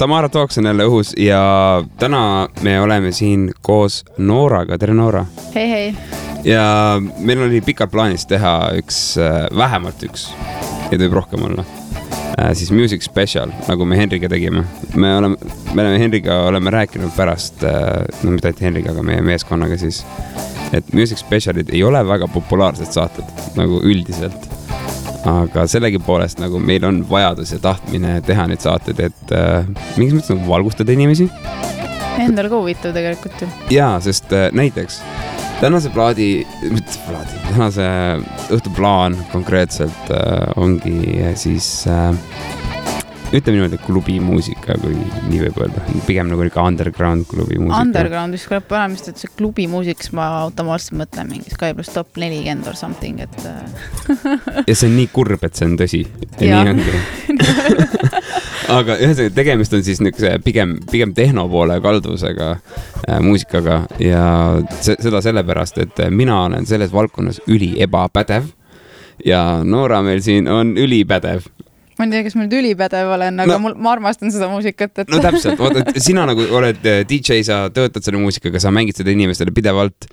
Tamara Talks on jälle õhus ja täna me oleme siin koos Nooraga, tere Noora. hei, hei. ja meil oli pikalt plaanis teha üks, äh, vähemalt üks, neid võib rohkem olla äh,, siis music special, nagu me Henriga tegime. me oleme, me oleme Henriga oleme rääkinud pärast äh,, no mitte ainult Henriga, aga meie meeskonnaga siis, et music special'id ei ole väga populaarsed saated nagu üldiselt aga sellegipoolest nagu meil on vajadus ja tahtmine teha neid saateid, et äh, mingis mõttes nagu valgustada inimesi. Endale ka huvitav tegelikult ju. ja, sest äh, näiteks tänase plaadi, mitte plaadi, tänase õhtuplaan konkreetselt äh, ongi siis äh, ütleme niimoodi, klubimuusika, kui nii võib öelda, pigem nagu ikka underground klubi muusika. Underground vist kõlab parem, sest et see klubimuusik, siis ma automaatselt mõtlen mingi Sky pluss top nelikümmend or something, et äh. ja see on nii kurb, et see on tõsi. ja nii ongi aga ühesõnaga, tegemist on siis niisuguse pigem, pigem tehno poole kalduvusega äh, muusikaga ja see, seda sellepärast, et mina olen selles valdkonnas üli ebapädev ja Noora meil siin on ülipädev ma ei tea, kas ma nüüd ülipädev olen, aga no, mul, ma armastan seda muusikat, et. no täpselt, vaata, et sina nagu oled eh, DJ, sa töötad selle muusikaga, sa mängid seda inimestele pidevalt.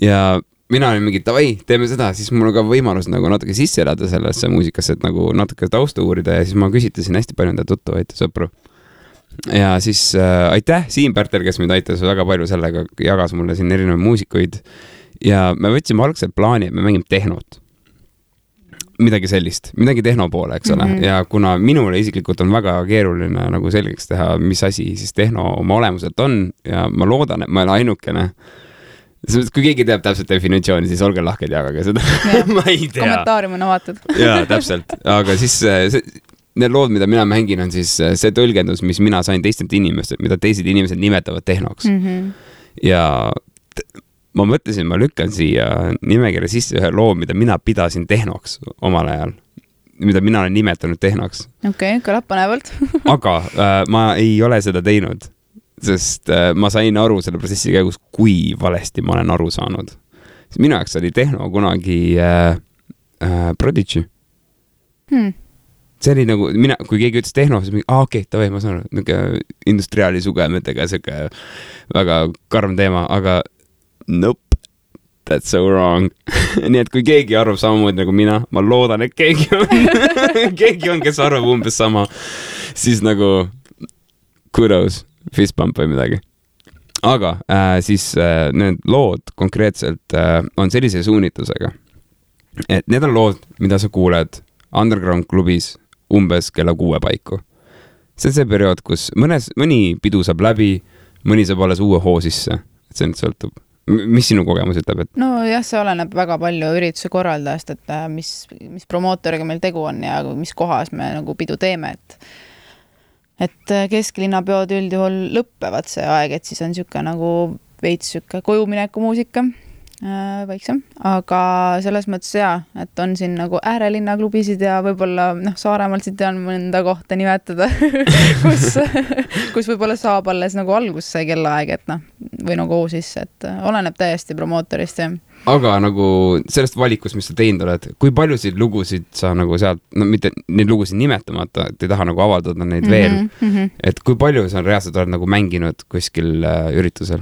ja mina olin mingi davai, teeme seda, siis mul on ka võimalus nagu natuke sisse elada sellesse muusikasse, et nagu natuke tausta uurida ja siis ma küsitlesin hästi palju enda tuttavaid ja sõpru. ja siis äh, aitäh, Siim Pärtel, kes mind aitas väga palju sellega, jagas mulle siin erinevaid muusikuid. ja me võtsime algselt plaani, et me mängime tehnot midagi sellist, midagi tehno poole, eks ole mm, -hmm. ja kuna minule isiklikult on väga keeruline nagu selgeks teha, mis asi siis tehno oma olemuselt on ja ma loodan, et ma ei ole ainukene. kui keegi teab täpselt definitsiooni, siis olge lahked, jagage seda ma ei tea. kommentaariumina vaatad jaa, täpselt, aga siis see, need lood, mida mina mängin, on siis see tõlgendus, mis mina sain teistelt inimestelt, mida teised inimesed nimetavad tehnoks mm. -hmm. ja ma mõtlesin, ma lükkan siia nimekirja sisse ühe loo, mida mina pidasin tehnoks omal ajal, mida mina olen nimetanud tehnoks. okei okay,, kõlab põnevalt aga äh, ma ei ole seda teinud, sest äh, ma sain aru selle protsessi käigus, kui valesti ma olen aru saanud. minu jaoks oli tehno kunagi äh, äh, Prodigy hmm see oli nagu mina, kui keegi ütles tehno, siis mingi, aa okei okay,, davai, ma saan aru, niisugune industriaali sugemetega sihuke väga karm teema, aga nope, that's so wrong nii et kui keegi arvab samamoodi nagu mina, ma loodan, et keegi on keegi on, kes arvab umbes sama, siis nagu kudos, fist bump või midagi. aga äh, siis äh, need lood konkreetselt äh, on sellise suunitlusega, et need on lood, mida sa kuuled underground klubis umbes kella kuue paiku. see on see periood, kus mõnes, mõni pidu saab läbi, mõni saab alles uue hoo sisse, et see nüüd sõltub mis sinu kogemus ütleb, et? nojah, see oleneb väga palju ürituse korraldajast, et äh, mis, mis promootoriga meil tegu on ja mis kohas me nagu pidu teeme, et et äh, kesklinna peod üldjuhul lõpevad see aeg, et siis on niisugune nagu veits niisugune kojumineku muusika Äh, väiksem, aga selles mõttes jaa, et on siin nagu äärelinna klubisid ja võib-olla noh, Saaremaalt siit tean mõnda kohta nimetada kus, kus võib-olla saab alles nagu alguse see kellaaeg, et noh, või nagu siis, et äh, oleneb täiesti promootorist, jah aga nagu sellest valikust, mis sa teinud oled, kui paljusid lugusid sa nagu sealt, no mitte neid lugusid nimetamata, et ei taha nagu avaldada neid mm -hmm, veel mm, -hmm. et kui palju sa reaalselt oled nagu mänginud kuskil äh, üritusel?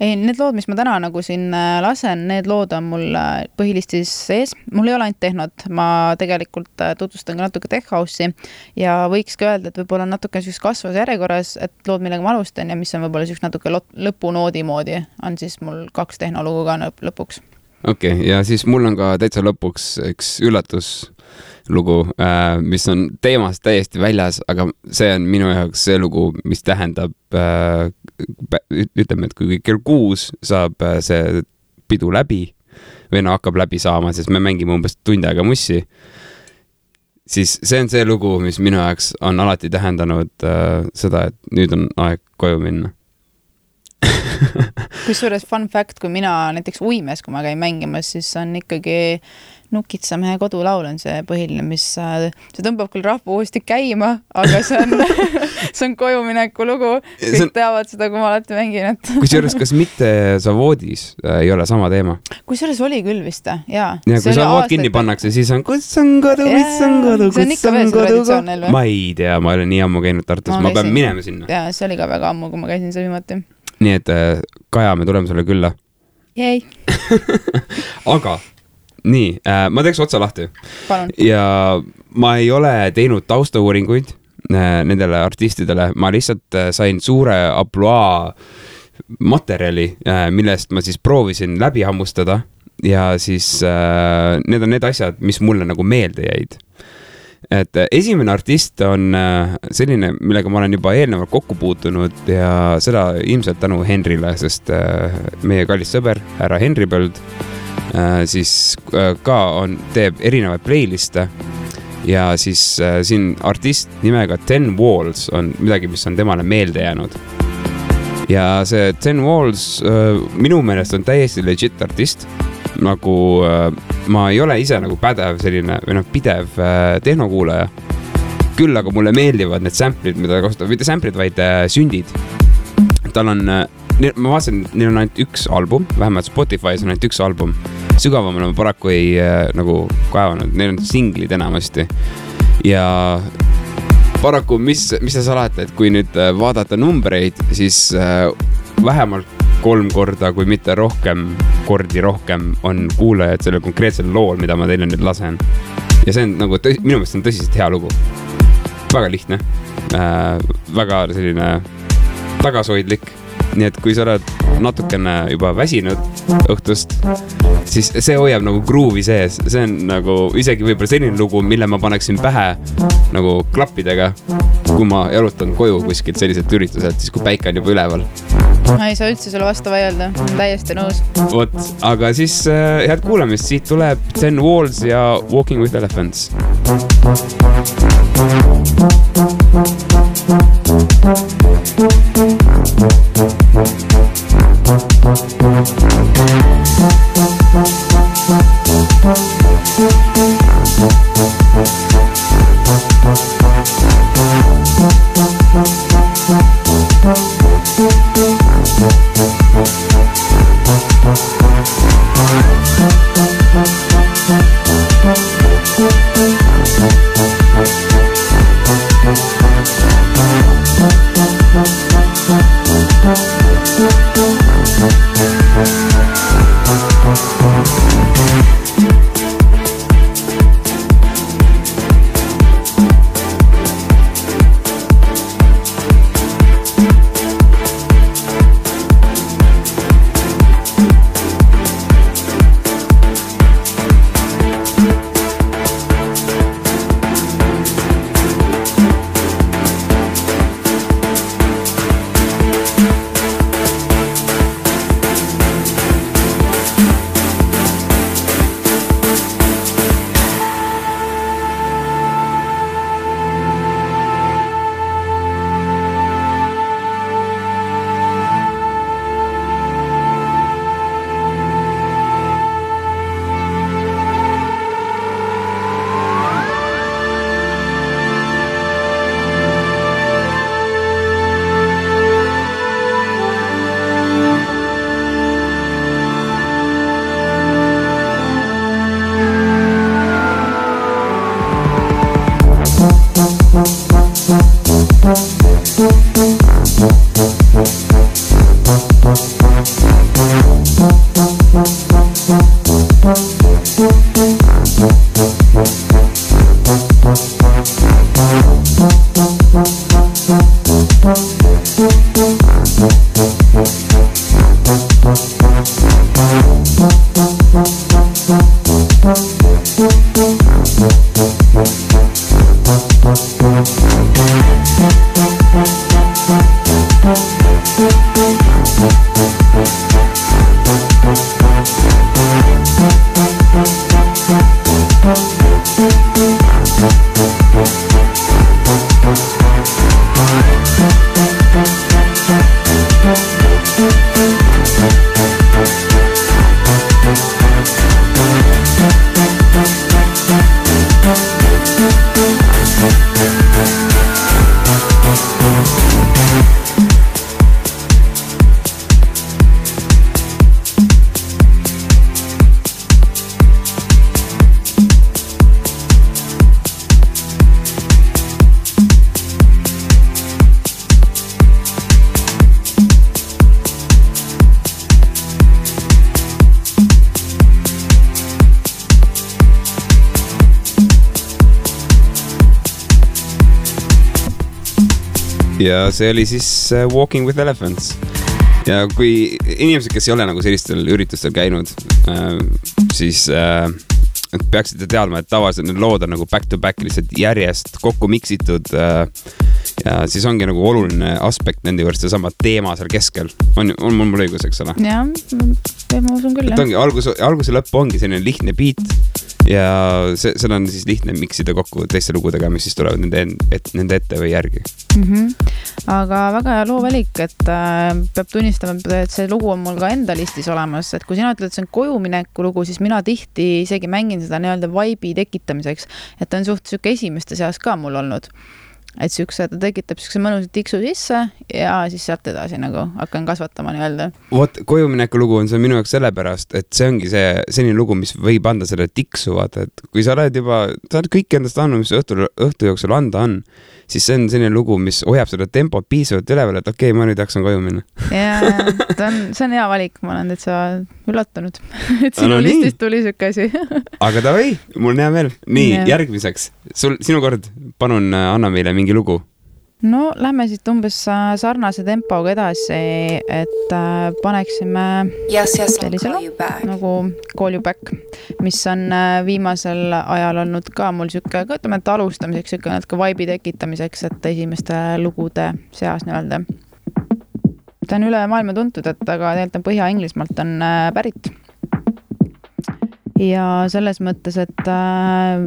Ei, need lood, mis ma täna nagu siin äh, lasen, need lood on mul äh, põhilistis sees, mul ei ole ainult tehnot, ma tegelikult äh, tutvustan ka natuke tech house'i ja võiks ka öelda, et võib-olla natuke niisuguses kasvavas järjekorras, et lood, millega ma alustan ja mis on võib-olla niisugune natuke lõpunoodi moodi, on siis mul kaks tehnolugu ka lõpuks. okei okay,, ja siis mul on ka täitsa lõpuks üks üllatus lugu, mis on teemast täiesti väljas, aga see on minu jaoks see lugu, mis tähendab ütleme, et kui kell kuus saab äh, see pidu läbi või no hakkab läbi saama, sest me mängime umbes tund aega mussi, siis see on see lugu, mis minu jaoks on alati tähendanud äh, seda, et nüüd on aeg koju minna. Kusjuures fun fact, kui mina näiteks uimes, kui ma käin mängimas, siis on ikkagi Nukitsamehe kodulaul on see põhiline, mis, äh, see tõmbab küll rahva uuesti käima, aga see on see on kojumineku lugu. kõik on... teavad seda, kui ma alati mängin, et kusjuures, kas mitte Zavodis äh, ei ole sama teema? kusjuures oli küll vist, jaa. ja kui Zavod kinni pannakse, siis on kus on kodu, mis on kodu, kus on kodu. ma ei tea, ma olen nii ammu käinud Tartus, ma pean minema sinna. jaa, see oli ka väga ammu, kui ma käisin seal viimati. nii et äh, Kaja, me tuleme sulle külla. jäi aga nii äh,, ma teeks otsa lahti. ja ma ei ole teinud taustauuringuid äh, nendele artistidele, ma lihtsalt äh, sain suure ampluaa materjali äh,, millest ma siis proovisin läbi hammustada. Ja siis äh, need on need asjad, mis mulle nagu meelde jäid. Et äh, esimene artist on äh, selline, millega ma olen juba eelnevalt kokku puutunud ja seda ilmselt tänu Henrile, sest äh, meie kallis sõber, härra Henri Põld siis äh, ka on, teeb erinevaid playlist'e ja siis äh, siin artist nimega Ten Walls on midagi, mis on temale meelde jäänud. ja see Ten Walls minu meelest on täiesti legit artist nagu ma ei ole ise nagu pädev selline või noh, pidev tehnokuulaja. küll aga mulle meeldivad need sample'id, mida ta kasutab, mitte sample'id, vaid sündid. tal on, ma vaatasin, neil on ainult üks album, vähemalt Spotify's on ainult üks album sügavamale ma paraku ei äh, nagu kaevanud, neil on singlid enamasti. ja paraku, mis, mis sa salata, et kui nüüd äh, vaadata numbreid, siis äh, vähemalt kolm korda, kui mitte rohkem, kordi rohkem on kuulajaid sellel konkreetsel lool, mida ma teile nüüd lasen. ja see on nagu, minu meelest on tõsiselt hea lugu. väga lihtne äh,, väga selline tagasihoidlik nii et kui sa oled natukene juba väsinud õhtust, siis see hoiab nagu gruuvi sees, see on nagu isegi võib-olla selline lugu, mille ma paneksin pähe nagu klappidega, kui ma jalutan koju kuskilt selliselt ürituselt, siis kui päike on juba üleval. ma ei saa üldse sulle vastu vaielda, täiesti nõus. vot, aga siis äh, head kuulamist, siit tuleb Ten Walls ja Walking with Elephants. Thank ja see oli siis äh, Walking with Elephants ja kui inimesed, kes ei ole nagu sellistel üritustel käinud, äh, siis äh, peaksite teadma, et tavaliselt need lood on nagu back to back lihtsalt järjest kokku miksitud. ja siis ongi nagu oluline aspekt nende juures seesama teema seal keskel, on, on mul, õigus, eks ole? jah, ma usun küll. et ongi algus, algus ja lõpp ongi selline lihtne beat ja see, seda on siis lihtne miksida kokku teiste lugudega, mis siis tulevad nende, et, nende ette või järgi mm. -hmm. aga väga hea loo valik, et äh, peab tunnistama, et see lugu on mul ka enda listis olemas, et kui sina ütled, et see on kojumineku lugu, siis mina tihti isegi mängin seda nii-öelda vibe'i tekitamiseks, et ta on suht sihuke esimeste seas ka mul olnud et siukse, ta tekitab siukse mõnusa tiksu sisse ja siis sealt edasi nagu hakkan kasvatama nii-öelda. vot kojumineku lugu on see minu jaoks sellepärast, et see ongi see selline lugu, mis võib anda selle tiksu, vaata, et kui sa oled juba, sa oled kõik endast andnud, mis õhtul, õhtu jooksul anda on, siis see on selline lugu, mis hoiab seda tempot piisavalt üleval, et okei okay,, ma nüüd jaksan koju minna. jaa, ta on, see on hea valik, ma olen täitsa üllatunud, et sinu no, listist tuli siuke asi aga davai, mul on hea meel. nii, järgmiseks, sul, sinu kord, palun anna meile mingi lugu no lähme siit umbes äh, sarnase tempoga edasi, et äh, paneksime yes, yes, sellisele nagu Call you back, mis on äh, viimasel ajal olnud ka mul sihuke, ütleme, et alustamiseks sihuke natuke vibe'i tekitamiseks, et esimeste lugude seas nii-öelda. ta on üle maailma tuntud, et aga tegelikult on Põhja-Inglismaalt on pärit ja selles mõttes, et äh,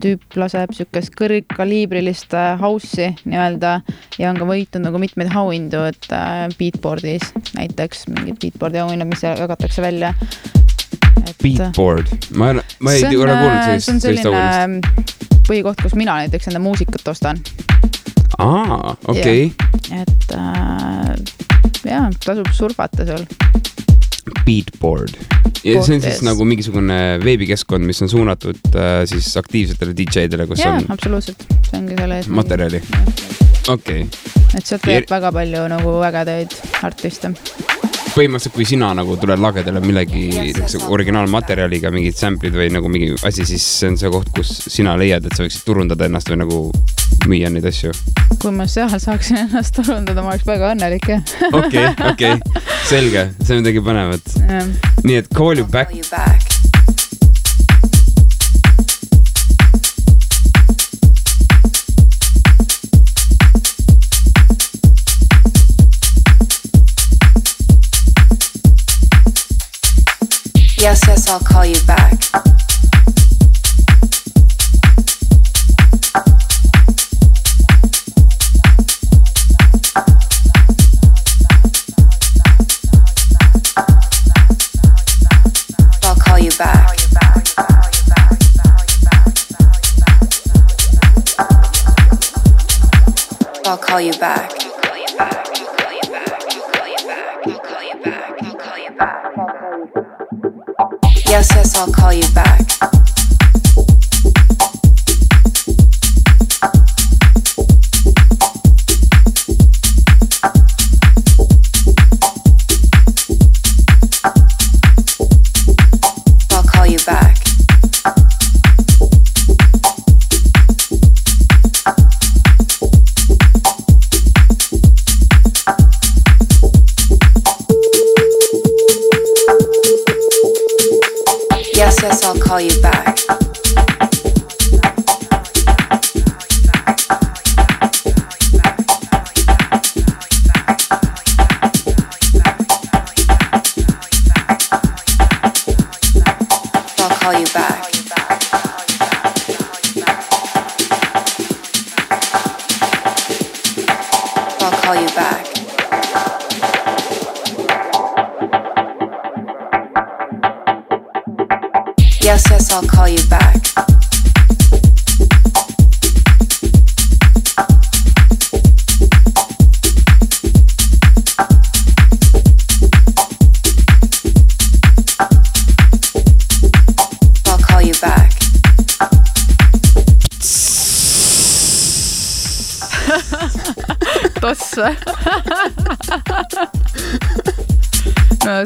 tüüp laseb niisugust kõrgkaliibrilist äh, house'i nii-öelda ja on ka võitnud nagu mitmeid auhindu, et äh, Beatboardis näiteks mingid Beatboardi auhinnad, mis jagatakse välja. Beatboard, ma, ma ei ole kuulnud sellist, sellist auhinnast. Põhikoht, kus mina näiteks enda muusikat ostan. aa, okei okay.. et äh, jaa, tasub surfata seal Beatboard. ja see on siis nagu mingisugune veebikeskkond, mis on suunatud äh, siis aktiivsetele DJ-dele, kus ja, on. absoluutselt, see ongi selle eesmärk. materjali, okei okay.. et sealt leiab ja... väga palju nagu ägedaid artiste põhimõtteliselt, kui sina nagu tuled lagedale millegi niisuguse originaalmaterjaliga, mingid sample'id või nagu mingi asi, siis see on see koht, kus sina leiad, et sa võiksid turundada ennast või nagu müüa neid asju? kui ma seal saaksin ennast turundada, ma oleks väga õnnelik, jah. okei, okei, selge, see on midagi põnevat. nii et call you back. Yes, yes, I'll call you back.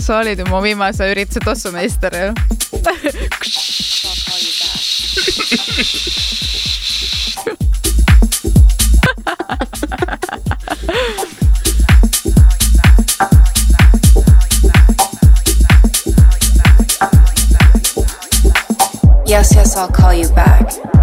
sa olid ju mu viimase ürituse tossumeister ju Yes, yes, I'll call you back.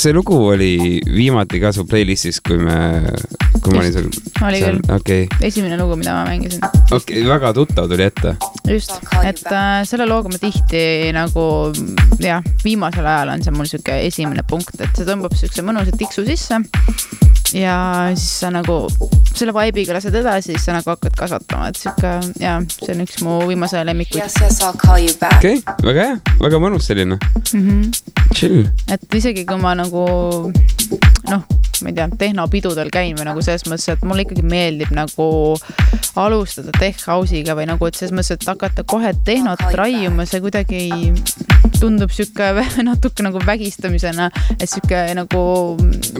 See lugu oli viimati ka su playlist'is, kui me, kui ma olin seal? Oli küll. okei, esimene lugu, mida ma mängisin. okei, väga tuttav tuli ette. just, et äh, selle looga ma tihti nagu jah, viimasel ajal on see mul sihuke esimene punkt, et see tõmbab siukse mõnusa tiksu sisse. ja siis sa nagu selle vibe'iga lased edasi, siis sa nagu hakkad kasvatama, et sihuke ja see on üks mu viimase lemmikuid you back. okei okay,, väga hea, väga mõnus selline, mm. -hmm. chill. et isegi kui ma nagu noh, ma ei tea, tehnopidudel käin või nagu selles mõttes, et mulle ikkagi meeldib nagu alustada tech house'iga või nagu, et selles mõttes, et hakata kohe tehnot raiuma, see kuidagi tundub sihuke natuke nagu vägistamisena, et sihuke nagu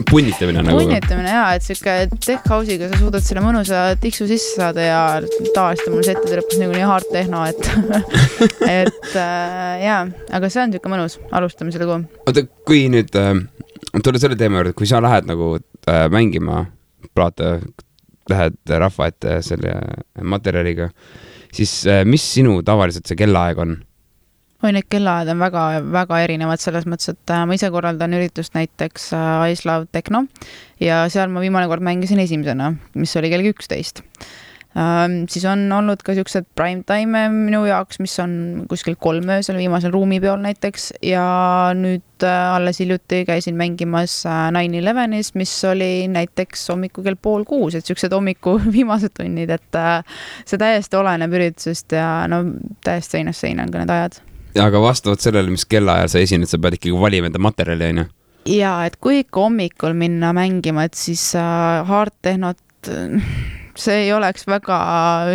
punnitamine nagu. punnitamine ja, et sihuke tech house'iga sa suudad selle mõnusa tiksu sisse saada ja tavaliselt on mul see ette lõpus niikuinii hard tehno, et et äh, jaa, aga see on sihuke mõnus alustamise lugu oota, kui nüüd äh, tulla selle teema juurde, kui sa lähed nagu äh, mängima plaate, lähed rahva ette selle materjaliga, siis äh, mis sinu tavaliselt see kellaaeg on? oi, need kellaajad on väga-väga erinevad selles mõttes, et äh, ma ise korraldan üritust näiteks äh, Ice Love Techno ja seal ma viimane kord mängisin esimesena, mis oli kell üksteist. Siis on olnud ka siuksed prime time'e minu jaoks, mis on kuskil kolm öösel viimasel ruumipeol näiteks. Ja nüüd äh, alles hiljuti käisin mängimas äh, Nine Elevenis, mis oli näiteks hommikul kell pool kuus, et siuksed hommiku viimased tunnid, et äh, see täiesti oleneb üritusest ja no täiesti seinast seina on ka need ajad. Aga vastavalt sellele, mis kellaajal sa esined, sa pead ikkagi valima enda materjali, onju. ja et kui ikka hommikul minna mängima, et siis äh, hard tehnot, see ei oleks väga,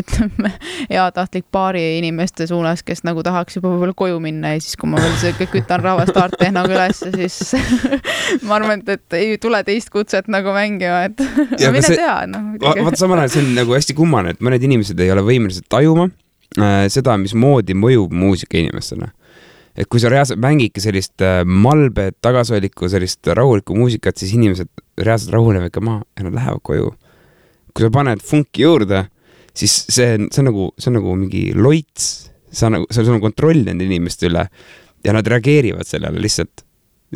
ütleme, heatahtlik paari inimeste suunas, kes nagu tahaks juba võib-olla koju minna ja siis, kui ma veel sihuke kütan rahvast hard tehnoga ülesse, siis ma arvan, et, et ei tule teist kutset nagu mängima, et Ja mine see- tea, noh. vaata, samal ajal see on nagu hästi kummane, et mõned inimesed ei ole võimelised tajuma äh, seda, mismoodi mõjub muusika inimestele. et kui sa reaalselt mängidki sellist äh, malbet, tagasihoidlikku, sellist rahulikku muusikat, siis inimesed reaalselt rahunevad ka maha ja nad lähevad koju. Kui sa paned funki juurde, siis see on, see on nagu, see on nagu mingi loits, sa nagu, sul on kontroll nende inimeste üle ja nad reageerivad sellele lihtsalt.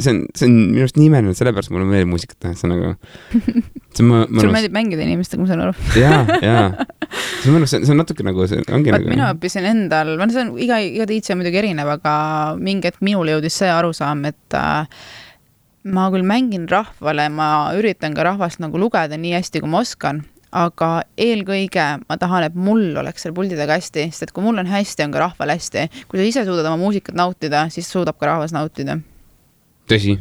see on, see on minu arust nii imeline, sellepärast mulle meeldib muusikat teha, see on nagu, see on mõ- sul mõnus. meeldib mängida inimestega, ma saan aru. ja, ja see on mõnus, see on natuke nagu see ongi vaat nagu. mina õppisin endal, no see on iga, iga DJ muidugi erinev, aga mingi hetk minule jõudis see arusaam, et äh, ma küll mängin rahvale, ma üritan ka rahvast nagu lugeda nii hästi, kui ma oskan, aga eelkõige ma tahan, et mul oleks seal puldi taga hästi, sest et kui mul on hästi, on ka rahval hästi. kui sa ise suudad oma muusikat nautida, siis suudab ka rahvas nautida. tõsi.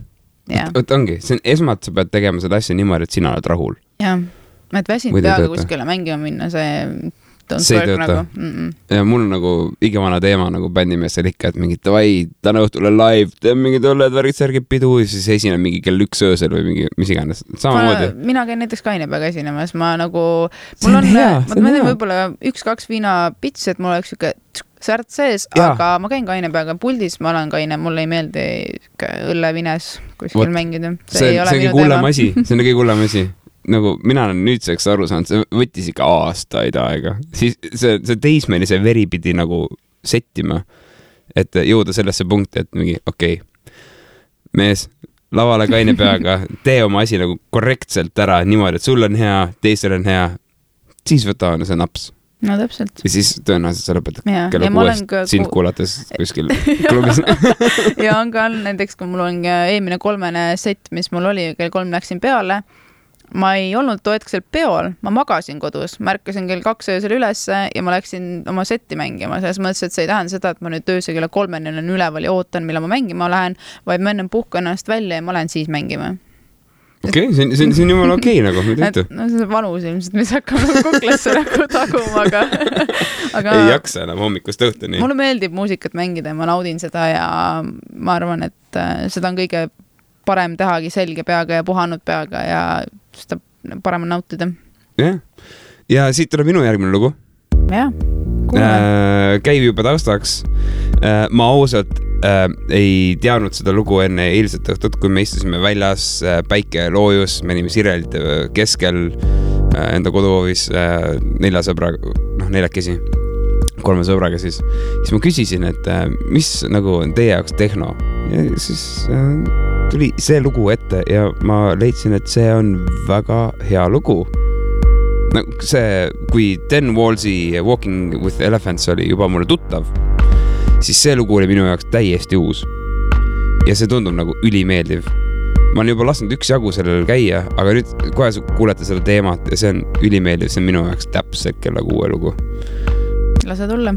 jah, vot ongi, see on esmalt sa pead tegema seda asja niimoodi, et sina oled rahul. jah, et väsinud peaga kuskile mängima minna, see don't See ei work tööta. nagu mm. -mm. ja mul on nagu igavana teema nagu bändimeestel ikka, et mingi davai, täna õhtul on live, teeme mingid õlled, värgid, särgid, pidu ja siis esinen mingi kell üks öösel või mingi mis iganes, samamoodi. mina käin näiteks kaine peaga esinemas, ma nagu, See mul on on, ma see on teen võib-olla üks-kaks viinapitsi, et mul oleks sihuke särts sees, aga ma käin kaine peaga, puldis ma olen kaine, mulle ei meeldi õllevines kuskil Vot, mängida. see on, see on kõige hullem asi, see on kõige hullem asi. Nagu mina olen nüüdseks aru saanud, see võttis ikka aastaid aega, siis see, see teismelise veri pidi nagu settima, et jõuda sellesse punkti, et mingi okei okay,, mees, lavale kaine peaga, tee oma asi nagu korrektselt ära niimoodi, et sul on hea, teisel on hea, siis võta see naps no täpselt. ja siis tõenäoliselt sa lõpetad kella kuuest ka sind ku- kuulates kuskil klubis. ja on ka olnud näiteks, kui mul on eelmine kolmene sett, mis mul oli, kell kolm läksin peale. Ma ei olnud too hetk seal peol, ma magasin kodus, ma ärkasin kell kaks öösel ülesse ja ma läksin oma setti mängima, selles mõttes, et see ei tähenda seda, et ma nüüd öösel kella kolmeni olen üleval ja ootan, millal ma mängima lähen, vaid ma ennem puhkan ennast välja ja ma lähen siis mängima. okei, see on, see on, see on jumala okei nagu, mida ütled. no see on vanus ilmselt, mis hakkab nagu kuklasse nagu taguma, aga, aga ei jaksa enam hommikust õhtuni. mulle meeldib muusikat mängida ja ma naudin seda ja ma arvan, et äh, seda on kõige parem tehagi selge peaga ja puhanud peaga ja seda parem on nautida. jah, ja siit tuleb minu järgmine lugu. jah, kuulame. äh, käib juba taustaks äh,. ma ausalt äh, ei teadnud seda lugu enne eilset õhtut, kui me istusime väljas äh,, päike loojus, me olime Sirelide keskel äh, enda koduhoovis äh, nelja sõbraga, noh neljakesi, kolme sõbraga siis. siis ma küsisin, et äh, mis nagu on teie jaoks tehno ja siis äh, tuli see lugu ette ja ma leidsin, et see on väga hea lugu nagu see, kui Dan Wallsi Walking with Elephants oli juba mulle tuttav, siis see lugu oli minu jaoks täiesti uus. ja see tundub nagu ülimeeldiv. ma olen juba lasknud üksjagu sellel käia, aga nüüd kohe kuulete seda teemat ja see on ülimeeldiv, see on minu jaoks täpselt kella kuue lugu. lase tulla.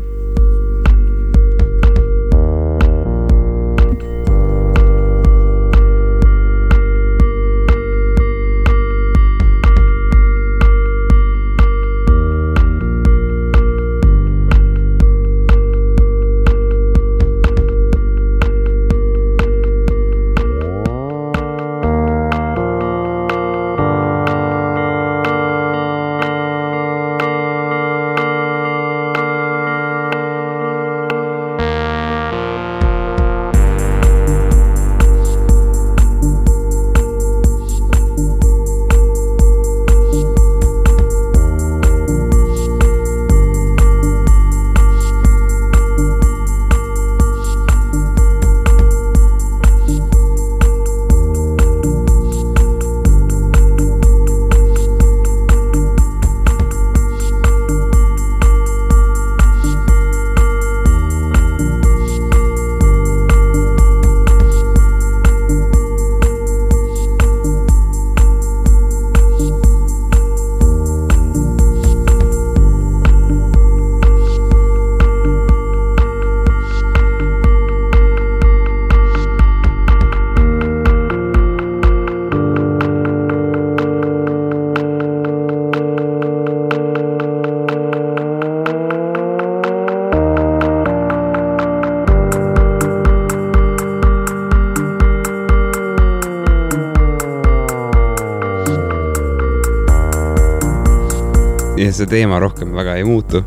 See teema rohkem väga ei muutu.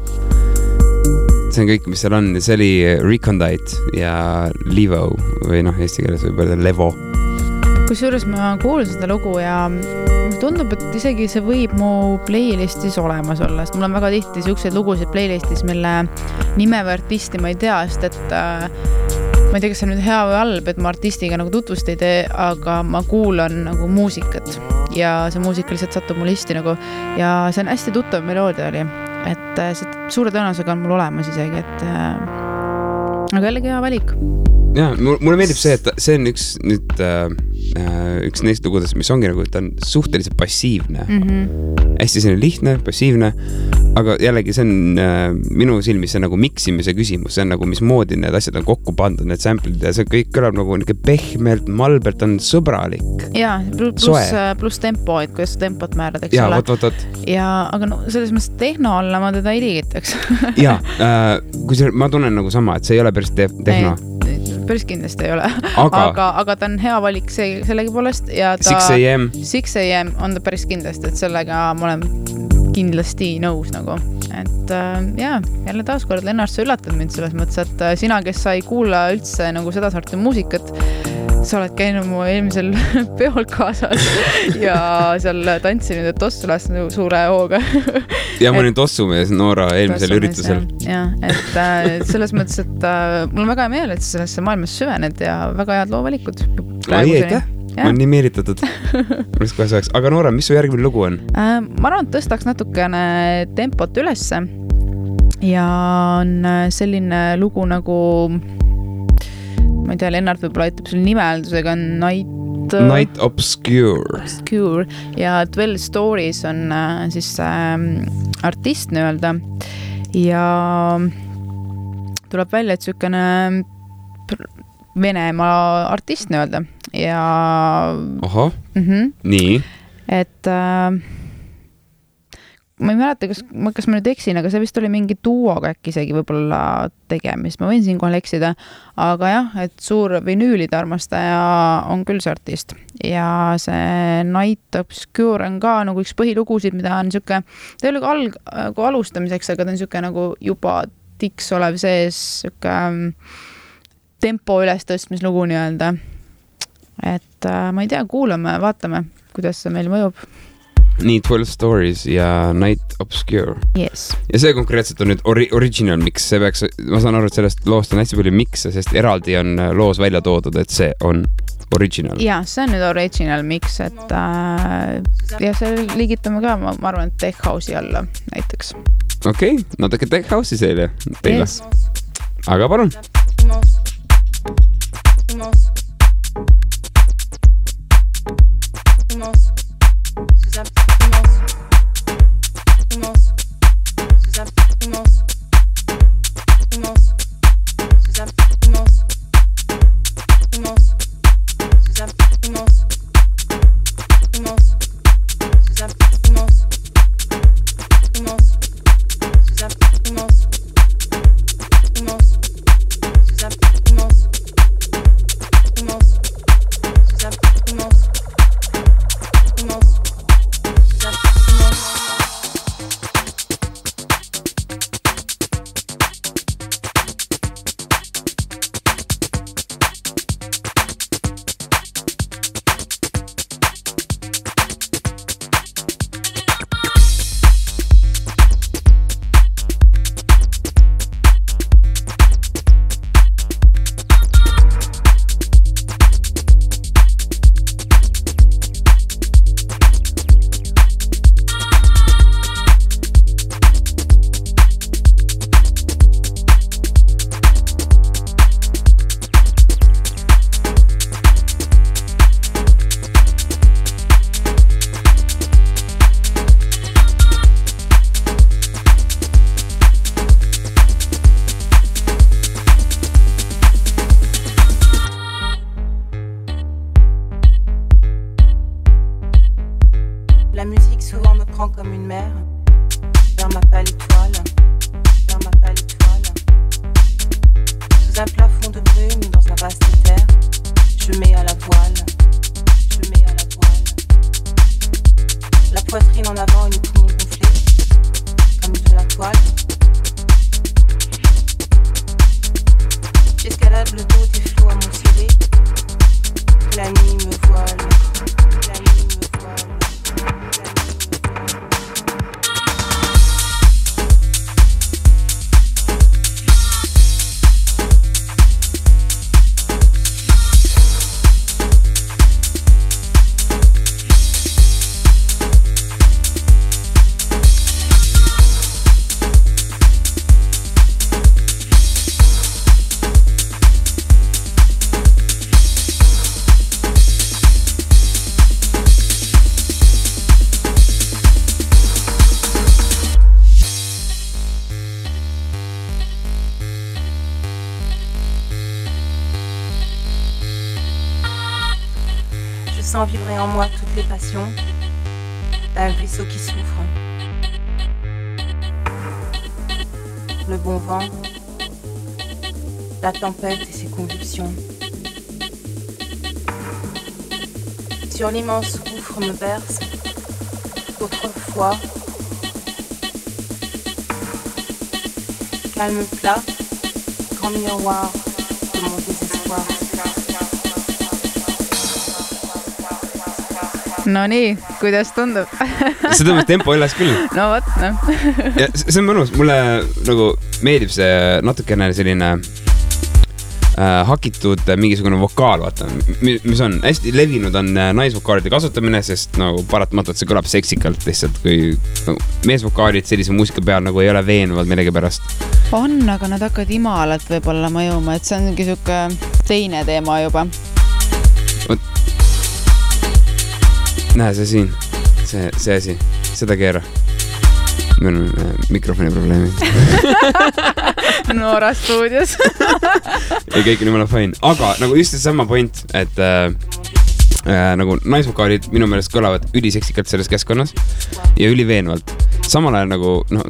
see on kõik, mis seal on ja see oli Recondite ja Levo või noh, eesti keeles võib öelda Levo. kusjuures ma kuulan seda lugu ja mulle tundub, et isegi see võib mu playlist'is olemas olla, sest mul on väga tihti siukseid lugusid playlist'is, mille nime või artisti ma ei tea, sest et äh, ma ei tea, kas see on nüüd hea või halb, et ma artistiga nagu tutvust ei tee, aga ma kuulan nagu muusikat ja see muusika lihtsalt satub mu listi nagu ja see on hästi tuttav meloodia oli, et äh, see suure tõenäosusega on mul olemas isegi, et äh, aga jällegi hea valik. ja mulle meeldib see, et see on üks nüüd äh, äh, üks neist lugudest, mis ongi nagu, ta on suhteliselt passiivne mm. -hmm. hästi selline lihtne, passiivne, aga jällegi see on äh, minu silmis see nagu miksimise küsimus, see on nagu mismoodi need asjad on kokku pandud, need sample'id ja see kõik kõlab nagu niisugune pehmelt, malbelt, on sõbralik. ja pluss Soe., pluss tempo, et kuidas sa tempot määrad, eks ja ole. vot, vot, vot ja, aga no selles mõttes tehno alla ma teda ei liigitaks. ja äh, kusjuures ma tunnen nagu sama, et see ei ole päris te tehno, päris kindlasti ei ole, aga aga, aga ta on hea valik see sellegipoolest ja ta. Six am, Six am on ta päris kindlasti, et sellega ma olen kindlasti nõus nagu, et äh, ja jälle taaskord, Lennart, sa üllatad mind selles mõttes, et äh, sina, kes sa ei kuula üldse nagu sedasorti muusikat, sa oled käinud mu eelmisel peol kaasas ja seal tantsinud, et tossu lasta nagu suure hooga. ja ma olin tossumees Noora eelmisel üritusel. jah, et äh, selles mõttes, et äh, mul on väga hea meel, et sa sellesse maailmasse süvened ja väga head loovalikud. aitäh, olen nii meelitatud. oleks kohe soojaks, aga Noora, mis su järgmine lugu on? Äh, ma arvan, et tõstaks natukene tempot ülesse ja on äh, selline lugu nagu, ma ei tea, Lennart võib-olla aitab selle nimeldusega, Night. Night Obscure. Obscure ja Twelve Stories on äh, siis äh, artist nii-öelda ja tuleb välja, et niisugune Venemaa artist nii-öelda ja ahah, mm -hmm, nii, et äh, ma ei mäleta, kas, kas ma nüüd eksin, aga see vist oli mingi duoga äkki isegi võib-olla tegemist, ma võin siinkohal eksida. aga jah, et suur vinüülide armastaja on küll see artist. Ja see Night Obscure on ka nagu üks põhilugusid, mida on sihuke, ta ei ole ka alg-, nagu alustamiseks, aga ta on sihuke nagu juba tiks olev sees, sihuke tempo ülestõstmislugu nii-öelda. et äh, ma ei tea, kuulame, vaatame, kuidas see meil mõjub. nii Twelve Stories ja Night Obscure. Yes. ja see konkreetselt on nüüd ori-, original mix, see peaks, ma saan aru, et sellest loost on hästi palju miks'e, sest eraldi on äh, loos välja toodud, et see on original. ja see on nüüd original mix, et äh, ja see liigitame ka, ma arvan, et tech house'i alla näiteks. okei okay,, natuke tech house'i teile, teile yes., aga palun. immense, immense, sous immense, immense, sous immense. En moi toutes les passions d'un vaisseau qui souffre. Le bon vent, la tempête et ses convulsions. Sur l'immense gouffre me berce, autrefois, calme plat, grand miroir de mon désespoir. Nonii, kuidas tundub? see tõmbas tempo üles küll no vot, noh. ja see on mõnus, mulle nagu meeldib see natukene selline äh, hakitud mingisugune vokaal, vaata, mis on hästi levinud, on äh, naisvokaalide kasutamine, sest nagu paratamatult see kõlab seksikalt lihtsalt, kui nagu, meesvokaalid sellise muusika peal nagu ei ole veenvad millegipärast. on, aga nad hakkavad imalalt võib-olla mõjuma, et see on mingi sihuke teine teema juba. Näe see siin, see, see asi, seda keera. meil on äh, mikrofoni probleemid Noora stuudios. ja kõik on jumala fine, aga nagu just seesama point, et äh, äh, nagu naisvokaalid minu meelest kõlavad üliseksikalt selles keskkonnas ja üliveenvalt. samal ajal nagu noh,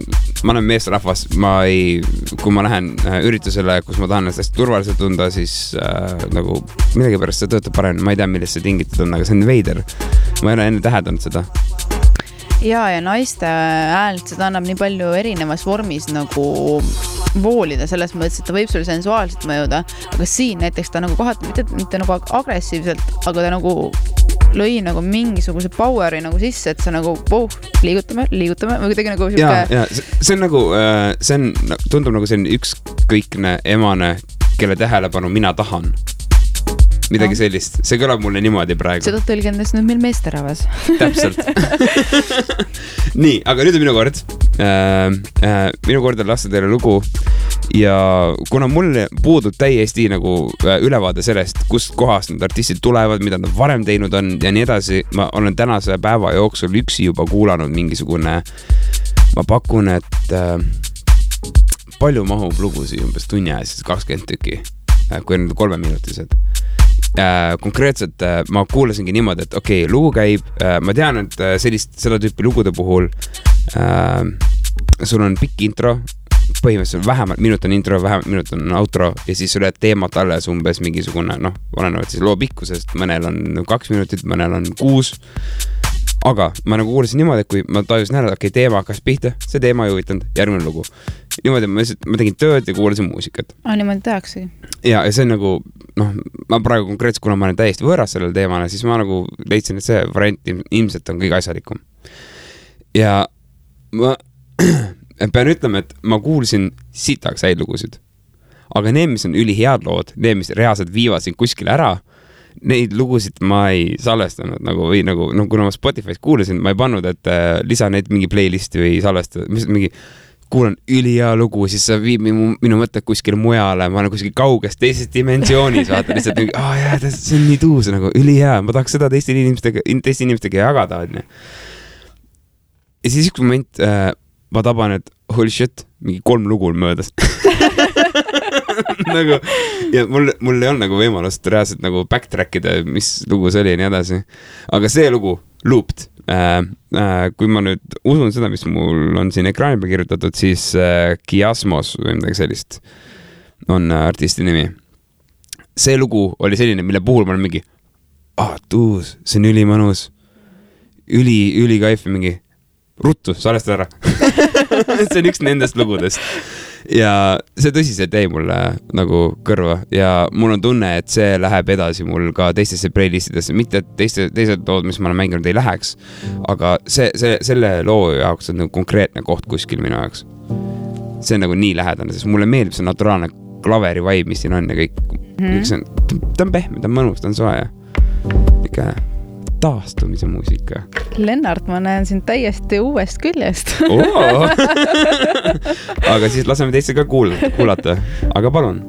ma olen meesterahvas, ma ei, kui ma lähen äh, üritusele, kus ma tahan ennast hästi turvaliselt tunda, siis äh, nagu millegipärast see töötab paremini, ma ei tea, millest see tingitud on, aga see on veider. Ma ei ole enne täheldanud seda. ja, ja naiste häält, seda annab nii palju erinevas vormis nagu voolida, selles mõttes, et ta võib sulle sensuaalselt mõjuda, aga siin näiteks ta nagu kohati mitte, mitte nagu ag- agressiivselt, aga ta nagu lõi nagu mingisuguse power'i nagu sisse, et sa nagu oh, liigutame, liigutame või kuidagi nagu ja, sihuke. ja see see on nagu, see on, tundub nagu selline ükskõikne emane, kelle tähelepanu mina tahan. Midagi sellist, see kõlab mulle niimoodi praegu. seda tõlgendas nüüd meil meesterahvas. täpselt. nii, aga nüüd on minu kord äh,. Äh, minu kord on lasta teile lugu ja kuna mul puudub täiesti nagu äh, ülevaade sellest, kust kohast need artistid tulevad, mida nad varem teinud on ja nii edasi, ma olen tänase päeva jooksul üksi juba kuulanud mingisugune, ma pakun, et äh, palju mahub lugusid umbes tunni aja siis kakskümmend tükki, kui need on kolmeminutised äh, konkreetselt äh, ma kuulasingi niimoodi, et okei okay,, lugu käib äh,, ma tean, et äh, sellist, seda tüüpi lugude puhul äh, sul on pikk intro, põhimõtteliselt vähemalt minut on intro, vähemalt minut on outro ja siis sul jääb teemat alles umbes mingisugune noh, olenevalt siis loo pikkusest, mõnel on kaks minutit, mõnel on kuus aga ma nagu kuulasin niimoodi, et kui ma tajusin ära, et okei okay,, teema hakkas pihta, see teema ei huvitanud, järgmine lugu. niimoodi ma lihtsalt, ma tegin tööd ja kuulasin muusikat aa, niimoodi tehaksegi. ja, ja see on nagu noh, ma praegu konkreetselt, kuna ma olen täiesti võõras sellele teemale, siis ma nagu leidsin, et see variant ilm- ilmselt on kõige asjalikum. ja ma pean ütlema, et ma kuulsin sitaks häid lugusid. aga need, mis on ülihead lood, need, mis reaalselt viivad sind kuskile ära, neid lugusid ma ei salvestanud nagu või nagu noh, kuna ma Spotify's kuulasin, ma ei pannud, et äh, lisa neid mingi playlist'i või salvesta, mis mingi kuulan ülihea lugu, siis see viib minu, minu mõtted kuskile mujale, ma olen kuskil kauges teises dimensioonis, vaata lihtsalt mingi, aa jaa, see on nii tuus nagu ülihea, ma tahaks seda teiste inimestega, teiste inimestega jagada, onju. ja siis üks moment äh, ma taban, et holy shit, mingi kolm lugu on möödas nagu ja mul, mul ei olnud nagu võimalust reaalselt nagu backtrack ida, mis lugu see oli ja nii edasi. aga see lugu, Looped äh,, äh, kui ma nüüd usun seda, mis mul on siin ekraani peal kirjutatud, siis äh, Kiasmos või midagi sellist on äh, artisti nimi. see lugu oli selline, mille puhul ma olen mingi, ah tuus, see on ülimõnus, üli, ülikaif mingi ruttu, salvesta ära see on üks nendest lugudest ja see tõsiselt jäi mulle nagu kõrva ja mul on tunne, et see läheb edasi mul ka teistesse playlist idesse, mitte et teiste, teised lood, mis ma olen mänginud, ei läheks. aga see, see, selle loo jaoks on nagu konkreetne koht kuskil minu jaoks. see on nagu nii lähedane, sest mulle meeldib see naturaalne klaveri vibe, mis siin on ja kõik mm.. see on, ta on pehme, ta on mõnus, ta on soe ja niisugune taastumise muusika Lennart, ma näen sind täiesti uuest küljest. Oo. aga siis laseme teistel ka kuulata, kuulata, aga palun.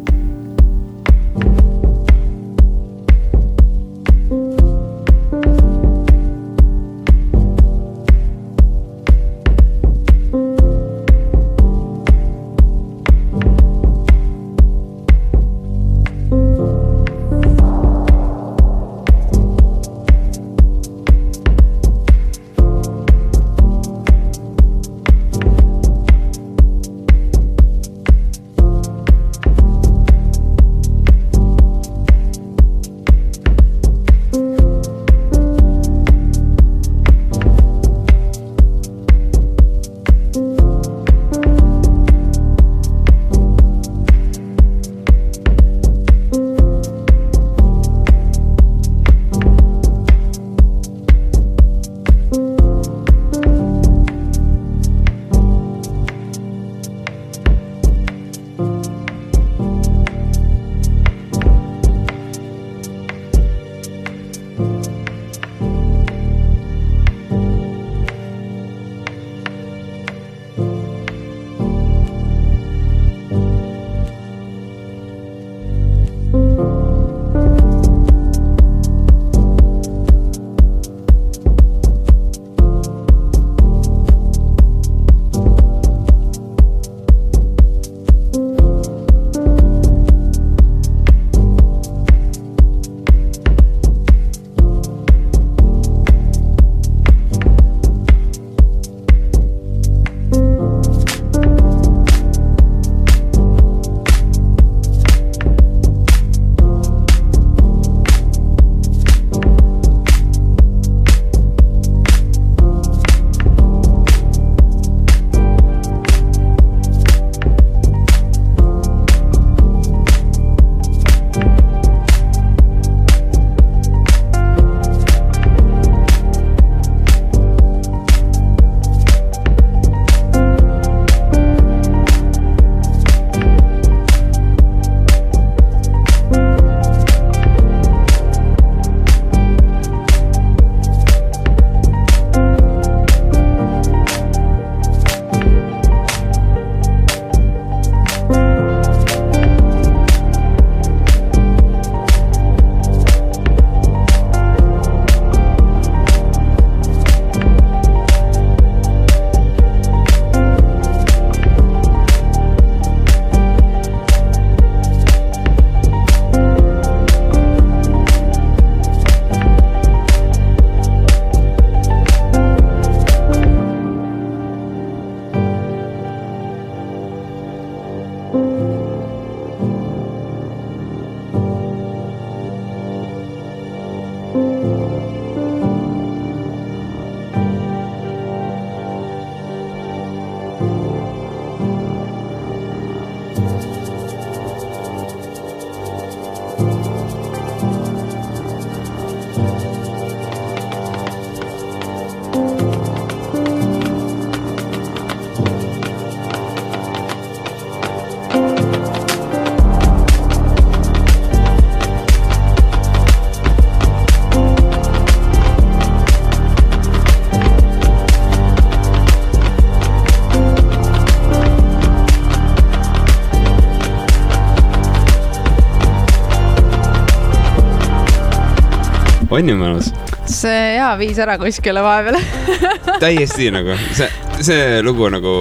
On ju mõnus? see jaa viis ära kuskile vahepeal. täiesti nagu see, see lugu nagu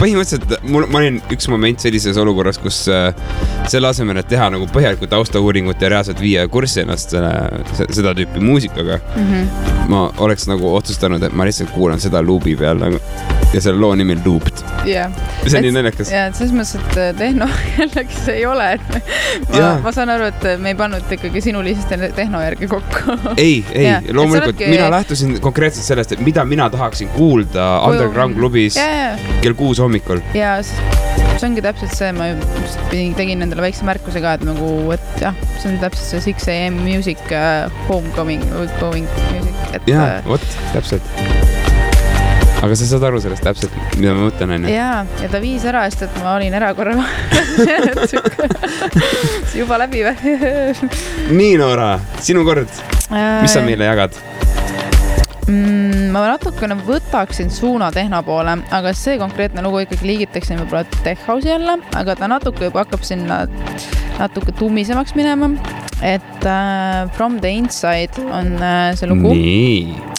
põhimõtteliselt mul, ma olin üks moment sellises olukorras, kus äh, selle asemel, et teha nagu põhjalikku taustauuringut ja reaalselt viia kurssi ennast selle, seda tüüpi muusikaga, ma oleks nagu otsustanud, et ma lihtsalt kuulan seda luubi peal nagu ja selle loo nimi Looped. jah. see on nii naljakas. ja et selles mõttes, et äh, tehno jällegi see ei ole, et me, ma Jaa., ma saan aru, et me ei pannud ikkagi sinu lihtsalt tehno järgi kokku. ei, ei et loomulikult oledki- mina lähtusin konkreetselt sellest, et mida mina tahaksin kuulda underground klubis ja, ja, kell kuus hommikul. ja see ongi täpselt see, ma tegin endale väikse märkuse ka, et nagu, et jah, see on täpselt see Six am music uh,, homecoming, going music, et jaa, äh, vot, täpselt. aga sa saad aru sellest täpselt, mida ma mõtlen, onju. ja, ja ta viis ära, sest et ma olin erakorra vahel. juba läbi või? nii, Noora, sinu kord, mis sa meile jagad? mm,? Ma natukene võtaksin suuna tehno poole, aga see konkreetne lugu ikkagi liigitaksin võib-olla tech house'i alla, aga ta natuke juba hakkab sinna natuke tummisemaks minema. et äh, From the Inside on äh, see lugu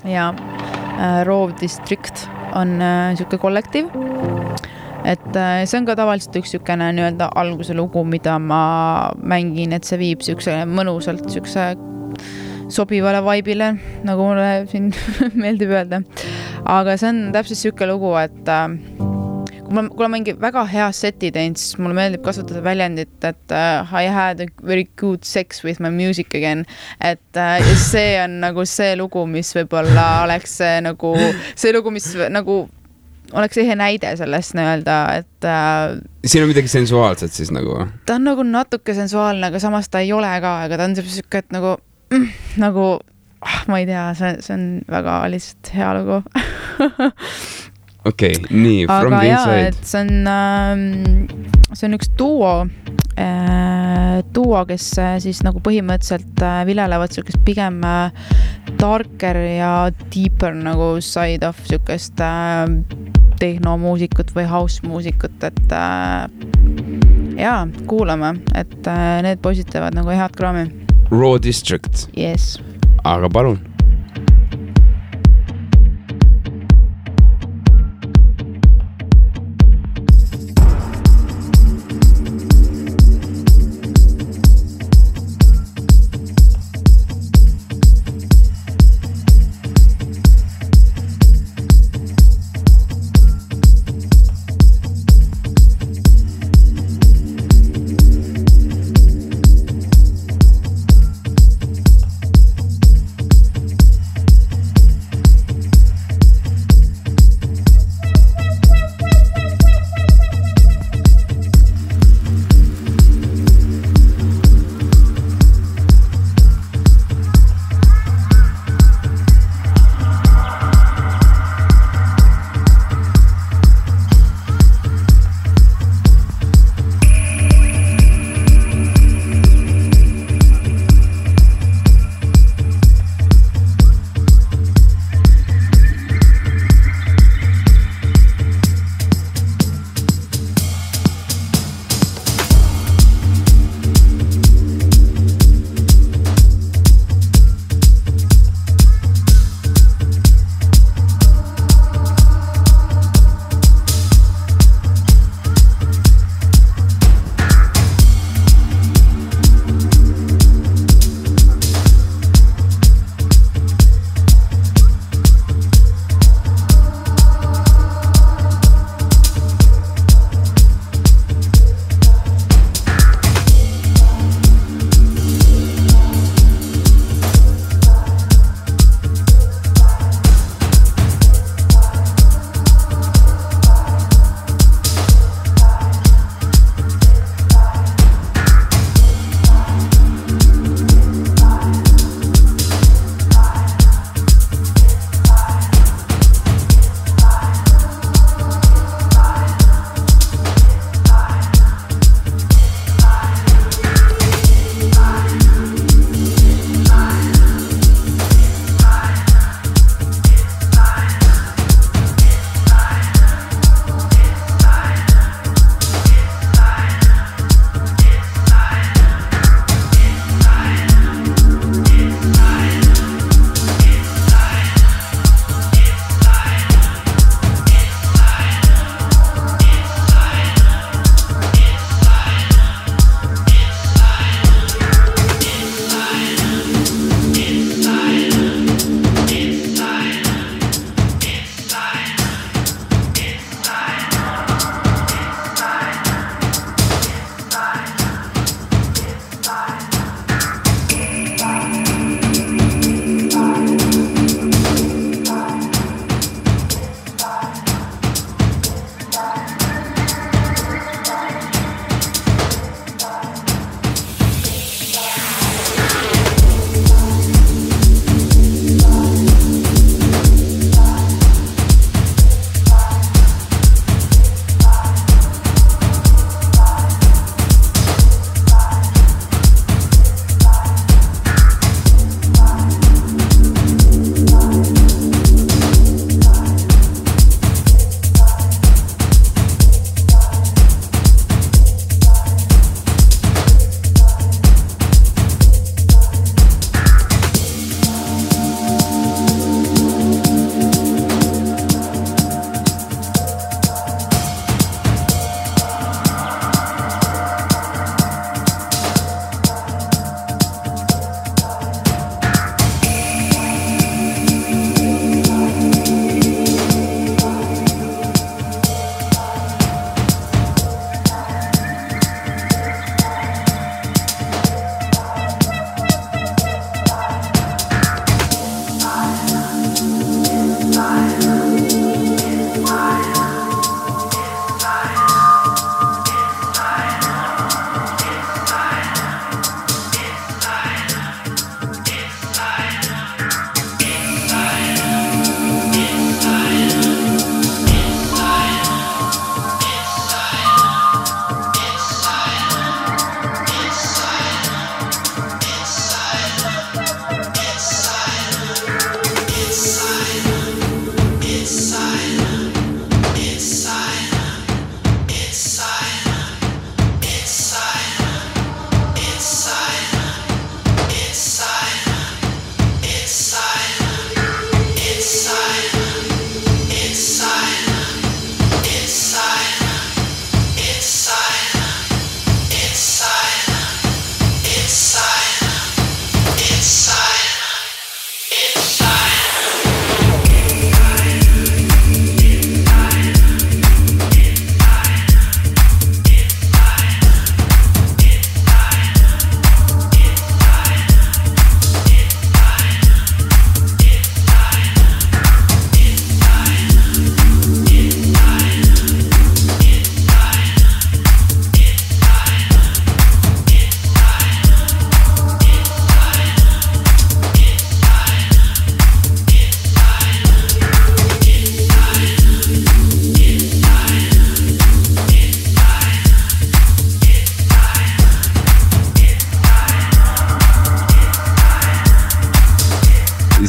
ja äh, Rove District on äh, sihuke kollektiiv. et äh, see on ka tavaliselt üks siukene nii-öelda alguse lugu, mida ma mängin, et see viib siukse mõnusalt siukse sobivale vaibile, nagu mulle siin meeldib öelda. aga see on täpselt sihuke lugu, et äh, kui ma, kui ma mingi väga hea seti teen, siis mulle meeldib kasutada väljendit, et uh, I had a very good sex with my music again. et uh, see on nagu see lugu, mis võib-olla oleks see nagu see lugu, mis nagu oleks ehe näide sellest nii-öelda, et uh, siin on midagi sensuaalset siis nagu. ta on nagu natuke sensuaalne, aga samas ta ei ole ka, aga ta on siuke, et nagu nagu ah, ma ei tea, see, see on väga lihtsalt hea lugu. okei okay,, nii, From aga the inside. see on äh,, see on üks duo äh,, duo, kes äh, siis nagu põhimõtteliselt äh, viljelevad siukest pigem darker ja deeper nagu side of siukest äh, tehnomuusikut või house muusikut, et jaa, kuulame, et need poisid teevad nagu head kraami. Raw District, Yes. aga palun.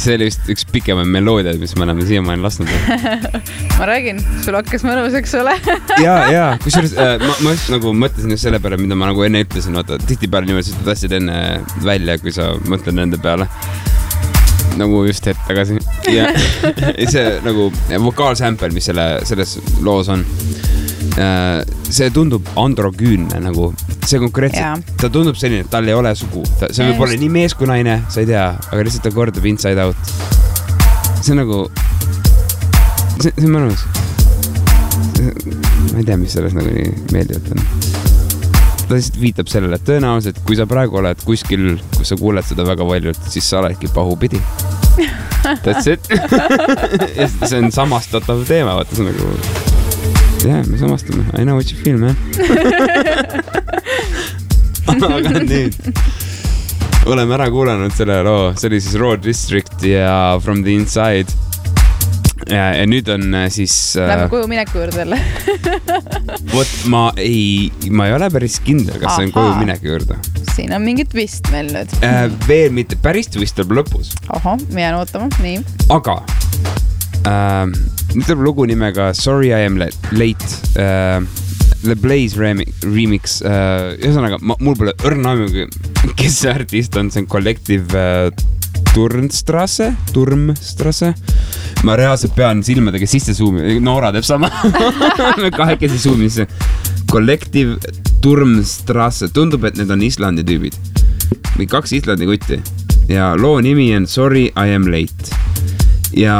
See oli vist üks pikemaid meloodiaid, mis me oleme siiamaani lasknud. ma räägin, sul hakkas mõnus, eks ole. ja, ja kusjuures äh, ma, ma just nagu mõtlesin just selle peale, mida ma nagu enne ütlesin, vaata tihtipeale niimoodi sa tassid enne välja, kui sa mõtled nende peale. nagu just hetk tagasi ja see nagu vokaalsample, mis selle, selles loos on. See tundub androgüünne nagu, see konkreetselt ta tundub selline, et tal ei ole sugu, see võib olla nii mees kui naine, sa ei tea, aga lihtsalt ta kordab inside out. see on nagu, see, see on mõnus. ma ei tea, mis selles nagu nii meeldivat on. ta lihtsalt viitab sellele, et tõenäoliselt, kui sa praegu oled kuskil, kus sa kuuled seda väga paljult, siis sa oledki pahupidi. That's it. ja see on samastatav teema, vaata see on nagu, jaa, me samastame, I know what you feel man. aga nüüd oleme ära kuulanud selle loo, see oli siis Raw District ja From the Inside. ja, ja nüüd on äh, siis Lähme äh, koju mineku juurde jälle. vot ma ei, ma ei ole päris kindel, kas see on koju mineku juurde siin on mingi twist meil nüüd. äh,. veel mitte, päris twist tuleb lõpus, ahah, ma jään ootama, nii. aga äh, nüüd tuleb lugu nimega Sorry I am la- late äh,. The Blaze remi- remix äh,, ühesõnaga ma- mul pole õrna aimugi, kes see artist on, see on Collective äh, Turnstrasse, Turmstrasse. ma reaalselt pean silmadega sisse suumima, Noora teeb sama. kahekesi suumime. Collective Turmstrasse, tundub, et need on Islandi tüübid või kaks Islandi kutti ja loo nimi on Sorry I am late ja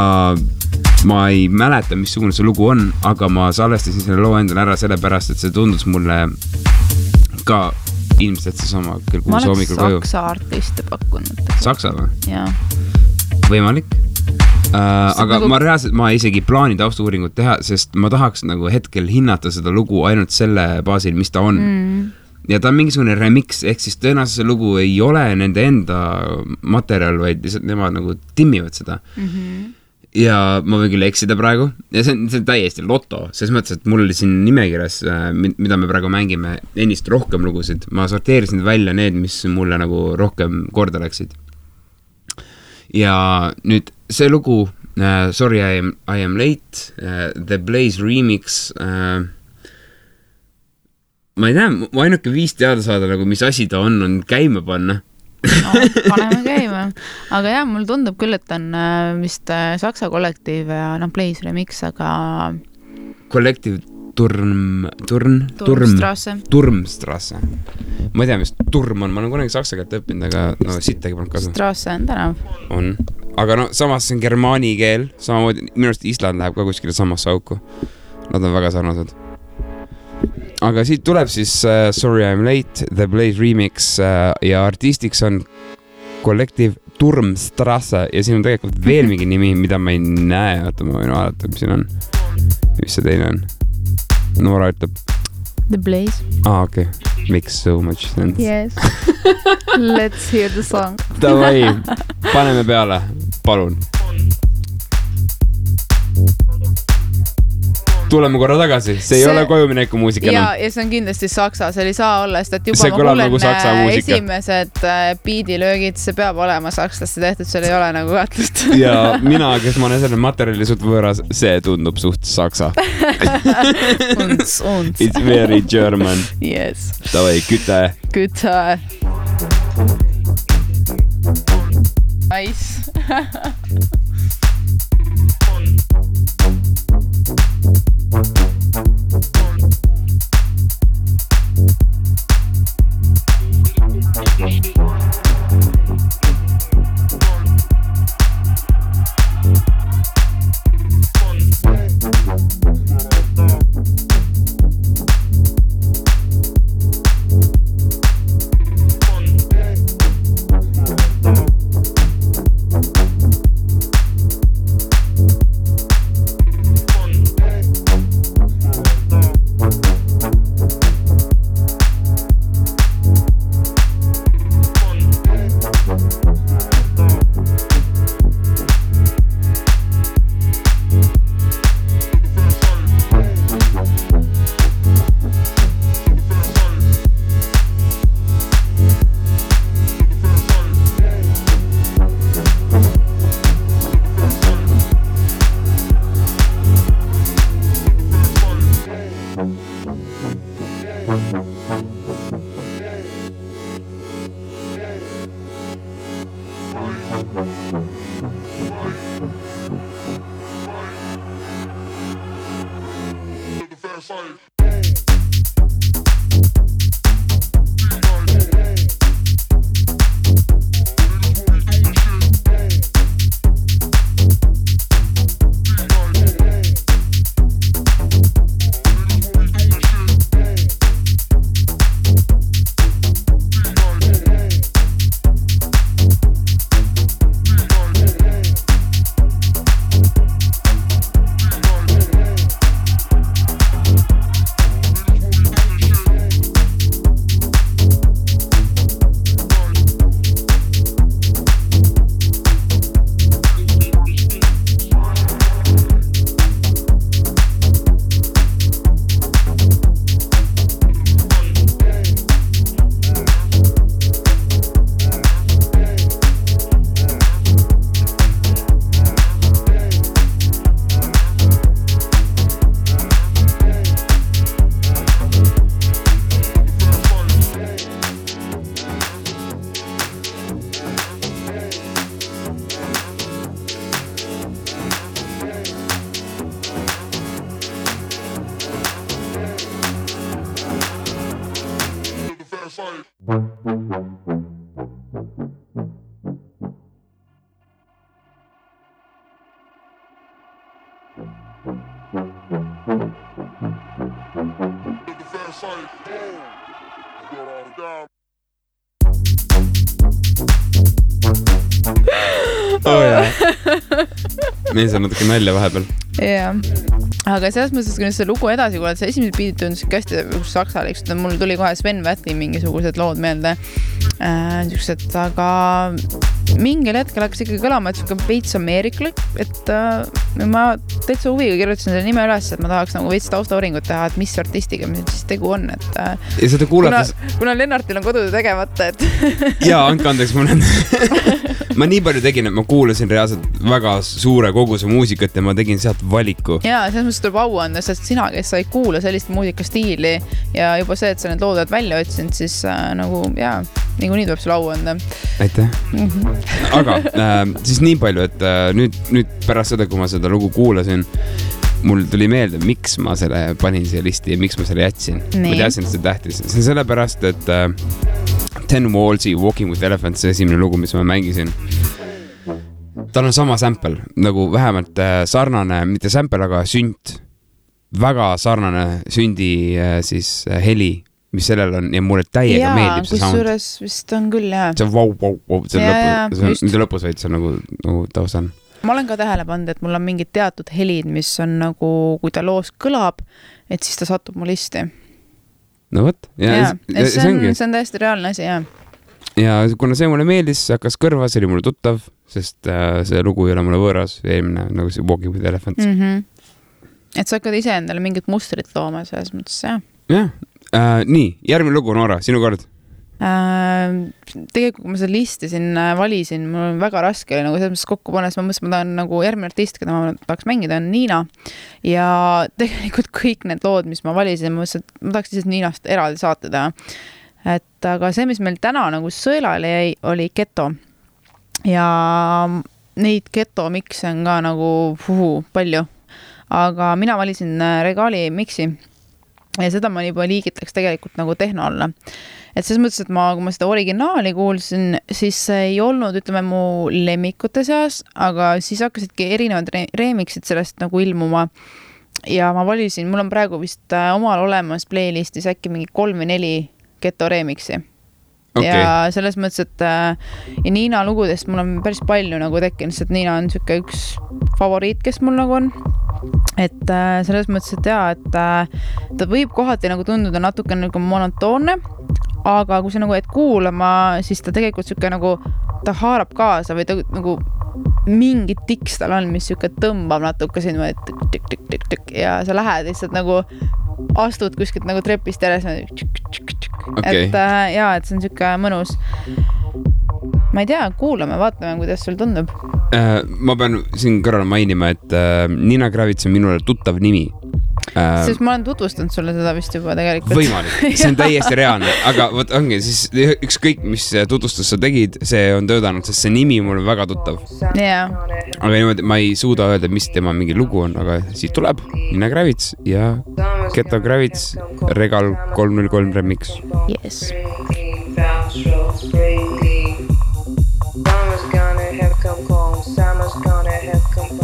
ma ei mäleta, missugune see lugu on, aga ma salvestasin selle loo endale ära sellepärast, et see tundus mulle ka ilmselt seesama kell kuus hommikul koju. saksa artiste pakkunud. Saksa või? võimalik uh,. aga nagu- ma reaalselt, ma isegi ei plaani tausta-uuringut teha, sest ma tahaks nagu hetkel hinnata seda lugu ainult selle baasil, mis ta on mm.. ja ta on mingisugune remix, ehk siis tõenäoliselt see lugu ei ole nende enda materjal, vaid lihtsalt nemad nagu timmivad seda mm. -hmm. Ja ma võin küll eksida praegu ja see on, see on täiesti loto, selles mõttes, et mul siin nimekirjas, mida me praegu mängime, ennist rohkem lugusid, ma sorteerisin välja need, mis mulle nagu rohkem korda läksid ja nüüd see lugu uh, Sorry I am, I am late uh,, The Blaze remix uh,. ma ei tea, mu ainuke viis teada saada nagu, mis asi ta on, on käima panna. No, paneme käima. aga jah, mulle tundub küll, et on äh, vist äh, saksa kollektiiv ja noh, Blaze Remix, aga Collective Turm, Turn, Turm. Turmstrasse. ma ei tea, mis turm on, ma olen kunagi saksa keelt õppinud, aga no sittagi polnud kasu. Strasse on tänav. on, aga no samas see on germaani keel, samamoodi minu arust Island läheb ka kuskile samasse auku. Nad on väga sarnased. Aga siit tuleb siis uh, Sorry I am late, The Blaze remix uh, ja artistiks on Collective Turmstrasse ja siin on tegelikult veel mingi nimi, mida ma ei näe, oota, ma võin vaadata, mis siin on. mis see teine on? Noora ütleb, The Blaze. aa ah, okei okay., makes so much sense. Yes. Let's hear the song. Davai, paneme peale, palun. Tuleme korra tagasi, see ei See- ole kojumineku muusika ja enam., ja see on kindlasti saksa, seal ei saa olla, sest et juba See ma kuulen nagu äh, esimesed äh, biidilöögid, see peab olema sakslaste tehtud, seal ei ole nagu kahtlust. ja mina, kes ma olen selle materjali suht võõras, see tundub suht saksa. unts, unts. It's very German. Yes, Davai, küte. guitar. Nice. one. Jaa. mees on natuke nalja vahepeal. jah, aga selles mõttes, kui nüüd seda lugu edasi kuulata, see esimesed beat'id tundus siuke hästi nagu saksalik, mul tuli kohe Sven Väthli mingisugused lood meelde äh,. siuksed, aga mingil hetkel hakkas ikkagi kõlama, et siuke veits ameeriklik, et äh, ma täitsa huviga kirjutasin selle nime üles, et ma tahaks nagu veits taustauuringut teha, et mis artistiga meil siis tegu on, et äh, ja seda kuulates,, kuna Lennartil on kodutöö tegemata, et jaa, andke andeks, mul on ma nii palju tegin, et ma kuulasin reaalselt väga suure koguse muusikat ja ma tegin sealt valiku. ja selles mõttes tuleb au anda, sest sina, kes sa ei kuula sellist muusikastiili ja juba see, et sa need lood oled välja otsinud, siis äh, nagu jaa, niikuinii tuleb sulle au anda aitäh. mm. -hmm. aga äh, siis nii palju, et äh, nüüd, nüüd pärast seda, kui ma seda lugu kuulasin, mul tuli meelde, miks ma selle panin siia listi ja miks ma selle jätsin. ma teadsin, et see on tähtis, see on sellepärast, et äh, Ten Walls'i Walking with Elephants, see esimene lugu, mis ma mängisin. tal on sama sample nagu vähemalt äh, sarnane, mitte sample, aga sünt. väga sarnane sündi äh, siis äh, heli, mis sellel on ja mulle täiega jaa, meeldib see sound. kusjuures vist on küll jaa. see on vau, vau, vau, see on lõpus, see on mitte lõpus, vaid see on nagu, nagu taustal. ma olen ka tähele pannud, et mul on mingid teatud helid, mis on nagu, kui ta loos kõlab, et siis ta satub mu listi. no vot, ja jaa, see see on, see on täiesti reaalne asi jaa. ja kuna see mulle meeldis, see hakkas kõrva, see oli mulle tuttav, sest äh, see lugu ei ole mulle võõras, eelmine nagu see Walking with Elephants. Mm -hmm. et sa hakkad iseendale mingit mustrit looma selles mõttes jah jah äh,, nii, järgmine lugu, Noora, sinu kord. Äh, tegelikult, kui ma seda listi siin äh, valisin, mul väga raske oli nagu selles mõttes kokku panna, sest ma mõtlesin, et ma tahan nagu järgmine artist, keda ma tahaks mängida, on Niina. ja tegelikult kõik need lood, mis ma valisin, ma mõtlesin, et ma tahaks lihtsalt Niinast eraldi saate teha. et aga see, mis meil täna nagu sõelale jäi, oli geto. ja neid geto mikse on ka nagu puhu, palju. aga mina valisin äh, Regali miksi ja seda ma juba liigitaks tegelikult nagu tehno alla et selles mõttes, et ma, kui ma seda originaali kuulsin, siis see ei olnud, ütleme mu lemmikute seas, aga siis hakkasidki erinevad re remix'id sellest nagu ilmuma. ja ma valisin, mul on praegu vist äh, omal olemas playlist'is äkki mingi kolm või neli geto remix'i okay., ja selles mõttes, et äh, ja Niina lugudest mul on päris palju nagu tekkinud, sest Niina on niisugune üks favoriit, kes mul nagu on. Et äh, selles mõttes, et jaa, et äh, ta võib kohati nagu tunduda natuke nagu monotoonne, aga kui sa nagu jääd kuulama, siis ta tegelikult niisugune nagu, ta haarab kaasa või ta nagu mingi tiks tal on, mis sihuke tõmbab natuke sind tükk-tükk-tükk-tükk ja sa lähed lihtsalt nagu astud kuskilt nagu trepist järjest. Okei. et äh, ja, et see on sihuke mõnus. Ma ei tea, kuulame, vaatame, kuidas sul tundub. äh,. ma pean siin kõrval mainima, et äh, Nina Kravits on minule tuttav nimi äh, sest ma olen tutvustanud sulle seda vist juba tegelikult. võimalik, see on täiesti reaalne, aga vot ongi siis ükskõik, mis tutvustust sa tegid, see on töötanud, sest see nimi mul on väga tuttav. jaa, aga niimoodi ma ei suuda öelda, mis tema mingi lugu on, aga siit tuleb Nina Kravits ja Geto Kravits, Regal kolm null kolm remix. jess. Have come home, summer's gonna have come. home,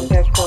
Gracias.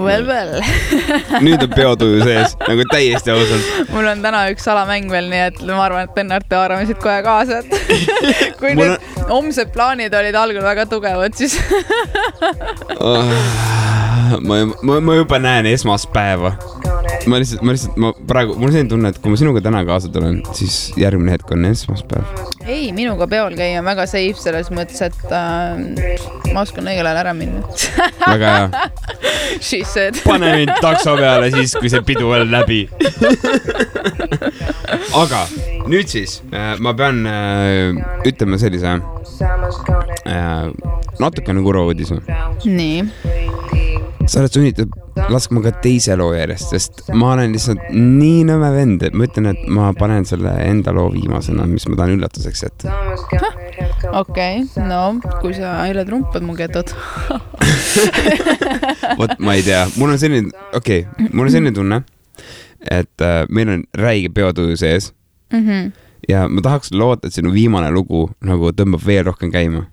Well, well. nüüd on peotuju sees, nagu täiesti ausalt. mul on täna üks salamäng veel, nii et ma arvan, et Lennart, te haarame siit kohe kaasa, et kui Mul nüüd homsed plaanid olid algul väga tugevad, siis ma, ma, ma juba näen esmaspäeva. ma lihtsalt, ma lihtsalt, ma praegu, mul on selline tunne, et kui ma sinuga täna kaasa tulen, siis järgmine hetk on esmaspäev. ei, minuga peol käia on väga safe selles mõttes, et äh, ma oskan õigel ajal ära minna. väga hea. She said. pane mind takso peale siis, kui see pidu on läbi. aga nüüd siis äh, ma pean äh, ütlema sellise äh, natukene kurva uudise. nii, sa oled sunnitud laskma ka teise loo järjest, sest ma olen lihtsalt nii nõme vend, et ma ütlen, et ma panen selle enda loo viimasena, mis ma tahan üllatuseks jätta. okei no kui sa Aile Trumpad mu ketud. vot ma ei tea, mul on selline, okei okay,, mul on selline tunne, et äh, meil on räige peotuju sees Mhm. ja ma tahaks loota, et sinu viimane lugu nagu tõmbab veel rohkem käima.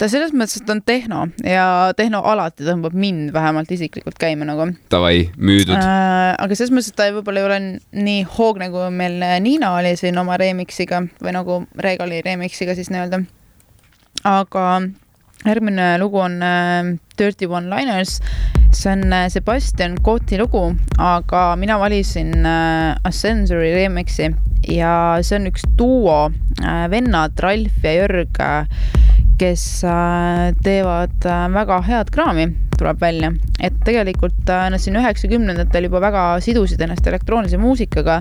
Ta selles mõttes, et ta on tehno ja tehno alati tõmbab mind vähemalt isiklikult käima nagu Davai, müüdud äh.. aga selles mõttes, et ta võib-olla ei ole nii hoogne, kui meil Niina oli siin oma remix'iga või nagu Regali remix'iga siis nii-öelda. aga järgmine lugu on äh, Dirty One Liners. see on äh, Sebastian Koti lugu, aga mina valisin äh, Ascensori remix'i ja see on üks duo äh,, vennad Ralf ja Jörg äh, kes äh, teevad äh, väga head kraami, tuleb välja. et tegelikult äh, nad siin üheksakümnendatel juba väga sidusid ennast elektroonilise muusikaga,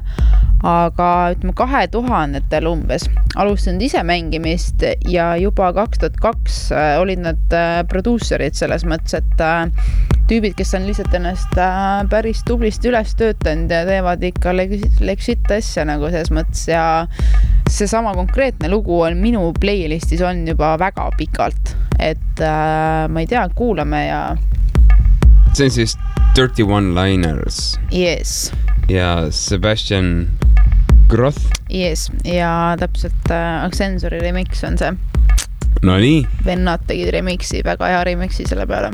aga ütleme kahe tuhandetel umbes alustanud ise mängimist ja juba kaks tuhat kaks olid nad produusserid selles mõttes, et tüübid, kes on lihtsalt ennast äh, päris tublisti üles töötanud ja teevad ikka legit, asja nagu selles mõttes ja seesama konkreetne lugu on minu playlist'is on juba väga pikalt, et äh, ma ei tea, kuulame ja see on siis Dirty One Liners yes, ja Sebastian Groth. yes. Ja täpselt äh, Accensori remix on see, Nonii, vennad tegid remix'i, väga hea remix'i selle peale.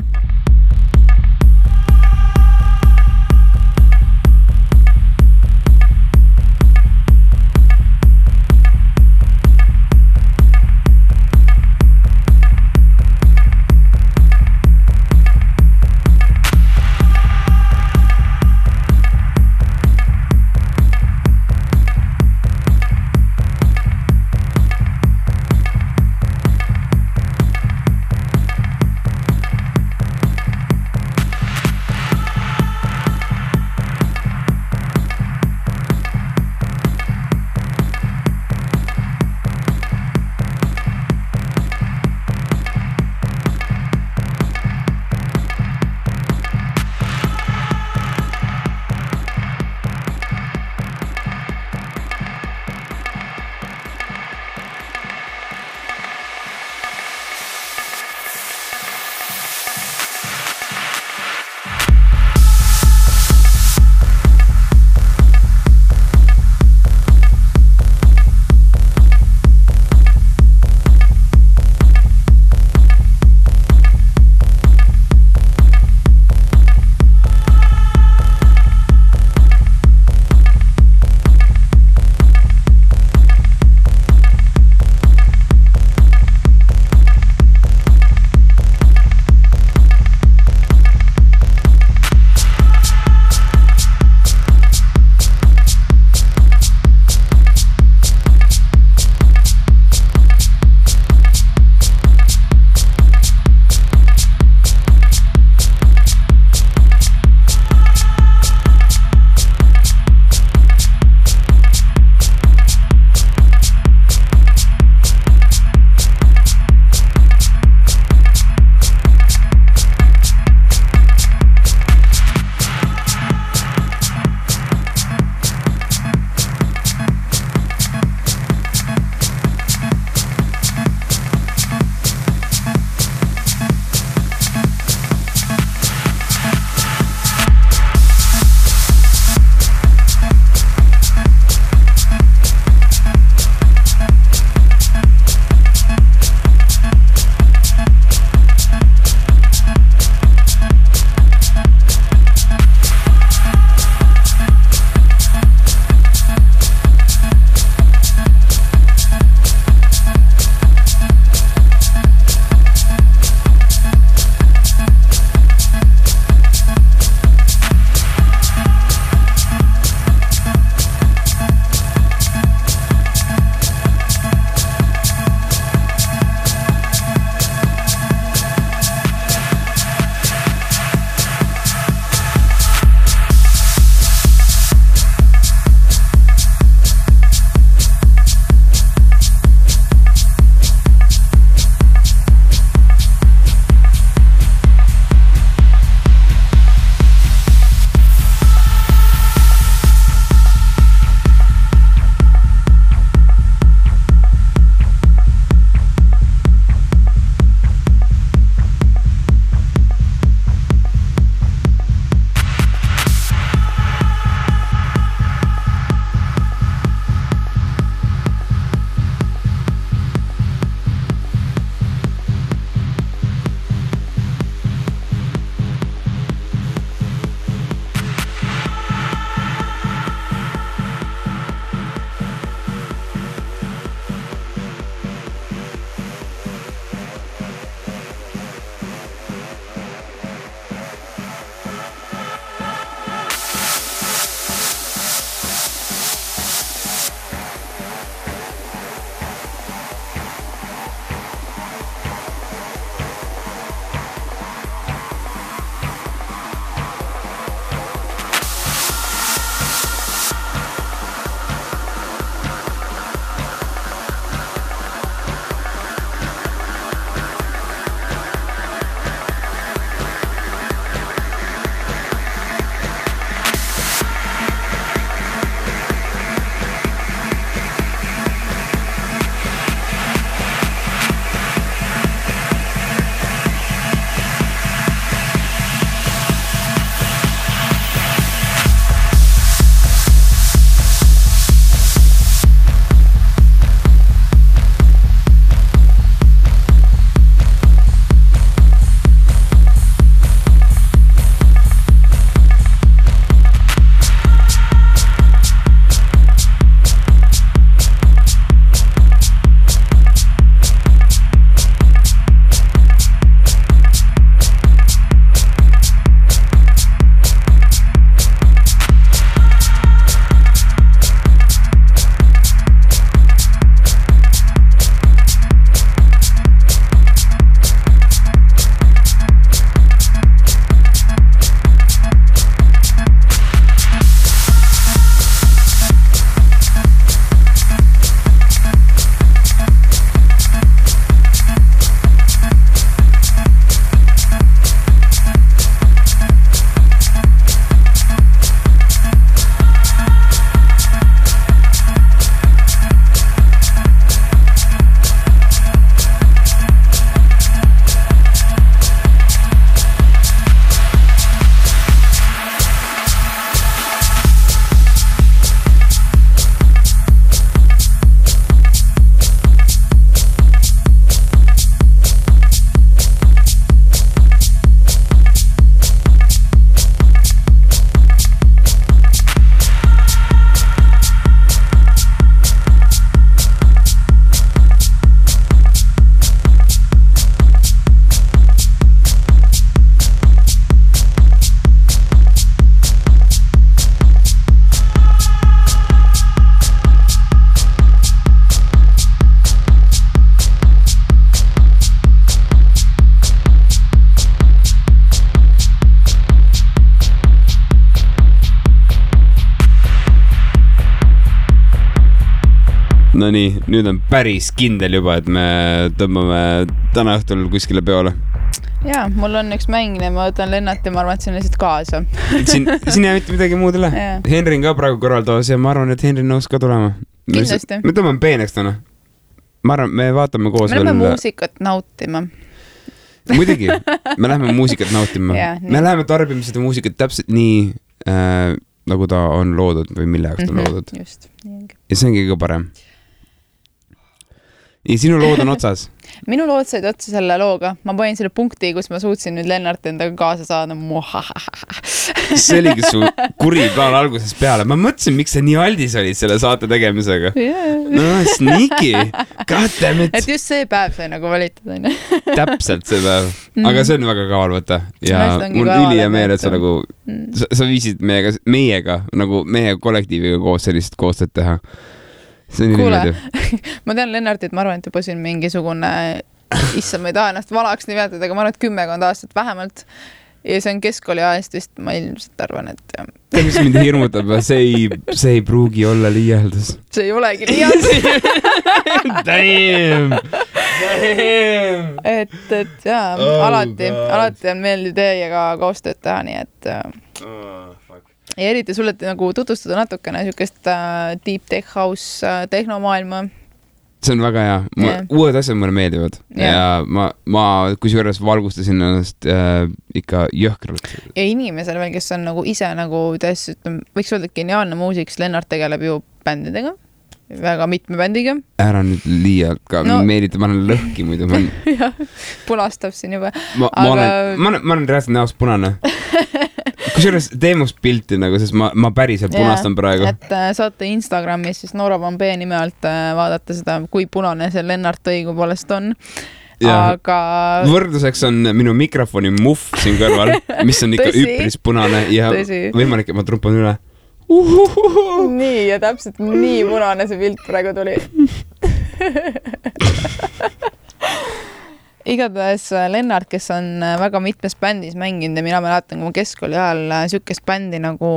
Päris kindel juba, et me tõmbame täna õhtul kuskile peole. ja mul on üks mäng ja ma võtan Lennarti, ma arvan, et see on lihtsalt kaasa. siin, siin ei jää mitte midagi muud üle Jaa.. Henri on ka praegu kõrvaltoas ja ma arvan, et Henri nõus ka tulema. Kindlasti. me tõmbame peeneks täna. ma arvan, me vaatame koos me läheme veel. muusikat nautima. muidugi, me läheme muusikat nautima nii. me läheme tarbima seda muusikat täpselt nii äh,, nagu ta on loodud või mille jaoks ta on loodud just, nii ongi. ja see ongi kõige parem. Ja sinu lood on otsas. minu lood said otsa selle looga, ma panin selle punkti, kus ma suutsin nüüd Lennarti endaga kaasa saada. see oligi su kuri plaan algusest peale, ma mõtlesin, miks sa nii aldis olid selle saate tegemisega. no sneaky, god damn et it, just see päev sai nagu valitud, onju. täpselt see päev, aga see on väga kaval võtta ja ongi mul on ülihea et- meel, et sa nagu, sa, sa viisid meiega, meiega nagu meie kollektiiviga koos sellist koostööd teha. See Kuule. ülimeeldiv. ma tean Lennartit, ma arvan, et juba siin mingisugune, issand, ma ei taha ennast vanaks nimetada, aga ma arvan, et kümmekond aastat vähemalt. ja see on keskkooliajast vist, ma ilmselt arvan, et jah, tead, mis mind hirmutab, see ei, see ei pruugi olla liialdus. see ei olegi hea. Damn, damn. et, et jaa Oh alati, alati on meeldiv teiega koostööd teha, nii et äh, ja eriti sulle nagu tutvustada natukene niisugust äh, deep tech house äh, tehnomaailma. see on väga hea, Jah. uued asjad mulle meeldivad Jah. ja ma, ma kusjuures valgustasin ennast äh, ikka jõhkralt. ja inimesele veel, kes on nagu ise nagu täiesti, ütleme, võiks öelda, et geniaalne muusik, sest Lennart tegeleb ju bändidega, väga mitme bändiga. ära nüüd liialt ka No- meelita, ma olen lõhki muidu, jah, punastab siin juba. ma, ma Aga- olen, ma olen, ma olen reaalselt näost punane. kusjuures tee must pilti nagu, sest ma, ma päriselt punastan praegu. et äh, saate Instagramis siis Van B nime alt äh, vaadata seda, kui punane see Lennart õigupoolest on. ja aga võrdluseks on minu mikrofoni muhv siin kõrval, mis on ikka üpris punane ja Tõsi. võimalik, et ma trumpan üle. nii ja täpselt nii punane see pilt praegu tuli. igatahes äh, Lennart, kes on äh, väga mitmes bändis mänginud ja mina mäletan, kui ma keskkooli ajal äh, siukest bändi nagu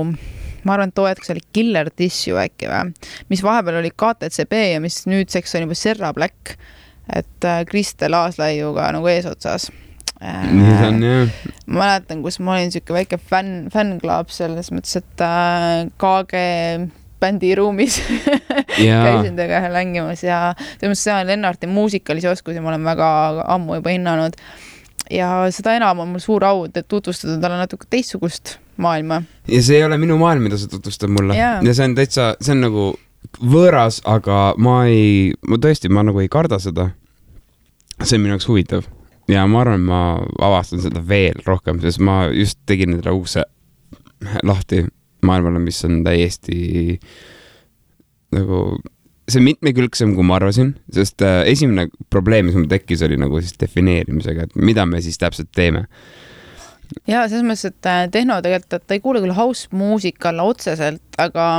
ma arvan, et too hetk see oli Killer Tissue äkki või, mis vahepeal oli KTCB ja mis nüüdseks on juba Serra Black. et Kristel Aaslaiuga nagu eesotsas. nii see on jah. ma mäletan, kus ma olin siuke väike fänn, fännklaab selles mõttes, et äh, KG bändi ruumis Jaa. käisin temaga längimas ja selles mõttes see Lennarti muusikalisi oskusi ma olen väga ammu juba hinnanud. ja seda enam on mul suur au tutvustada talle natuke teistsugust maailma. ja see ei ole minu maailm, mida sa tutvustad mulle Jaa. ja see on täitsa, see on nagu võõras, aga ma ei, ma tõesti, ma nagu ei karda seda. see on minu jaoks huvitav ja ma arvan, ma avastan seda veel rohkem, sest ma just tegin endale ukse lahti maailmale, mis on täiesti nagu, see on mitmekülgsem, kui ma arvasin, sest äh, esimene probleem, mis mul tekkis, oli nagu siis defineerimisega, et mida me siis täpselt teeme. Ja selles mõttes, et äh, tehno tegelikult, et ta ei kuule küll house muusika alla otseselt, aga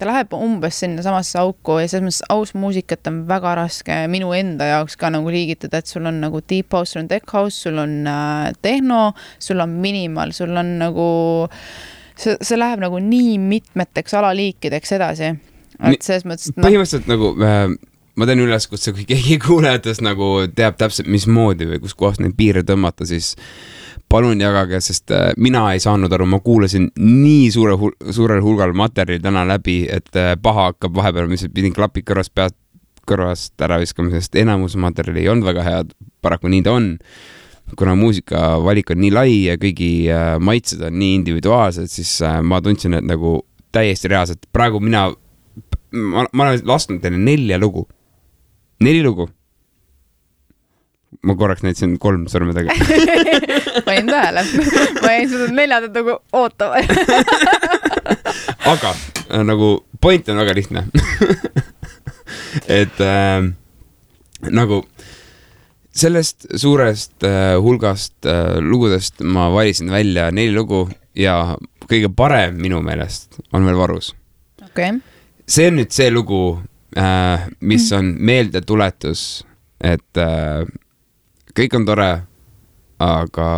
ta läheb umbes sinnasamasse auku ja selles mõttes house muusikat on väga raske minu enda jaoks ka nagu liigitada, et sul on nagu deep house, sul on tech house, sul on äh, tehno, sul on minimal, sul on nagu, see, see läheb nagu nii mitmeteks alaliikideks edasi. Et selles mõttes, noh, põhimõtteliselt nagu äh, ma teen üleskutse, kui keegi kuulajatest nagu teab täpselt, mismoodi või kuskohast neid piire tõmmata, siis palun jagage, sest äh, mina ei saanud aru, ma kuulasin nii suure hul, suurel hulgal materjali täna läbi, et äh, paha hakkab vahepeal, ma lihtsalt pidin klapid kõrvast peast, kõrvast ära viskama, sest enamus materjali ei olnud väga head, paraku nii ta on kuna muusikavalik on nii lai ja kõigi äh, maitsed on nii individuaalsed, siis äh, ma tundsin, et nagu täiesti reaalselt, praegu mina, ma, ma olen lasknud teile nelja lugu, neli lugu. ma korraks näitasin kolm sõrmedega. panin tähele, ma jäin seda neljandat nagu ootama. aga äh, nagu point on väga lihtne. et äh, nagu sellest suurest äh, hulgast äh, lugudest ma valisin välja neli lugu ja kõige parem minu meelest on veel varus. okei, see on nüüd see lugu äh,, mis on meeldetuletus, et kõik on tore, aga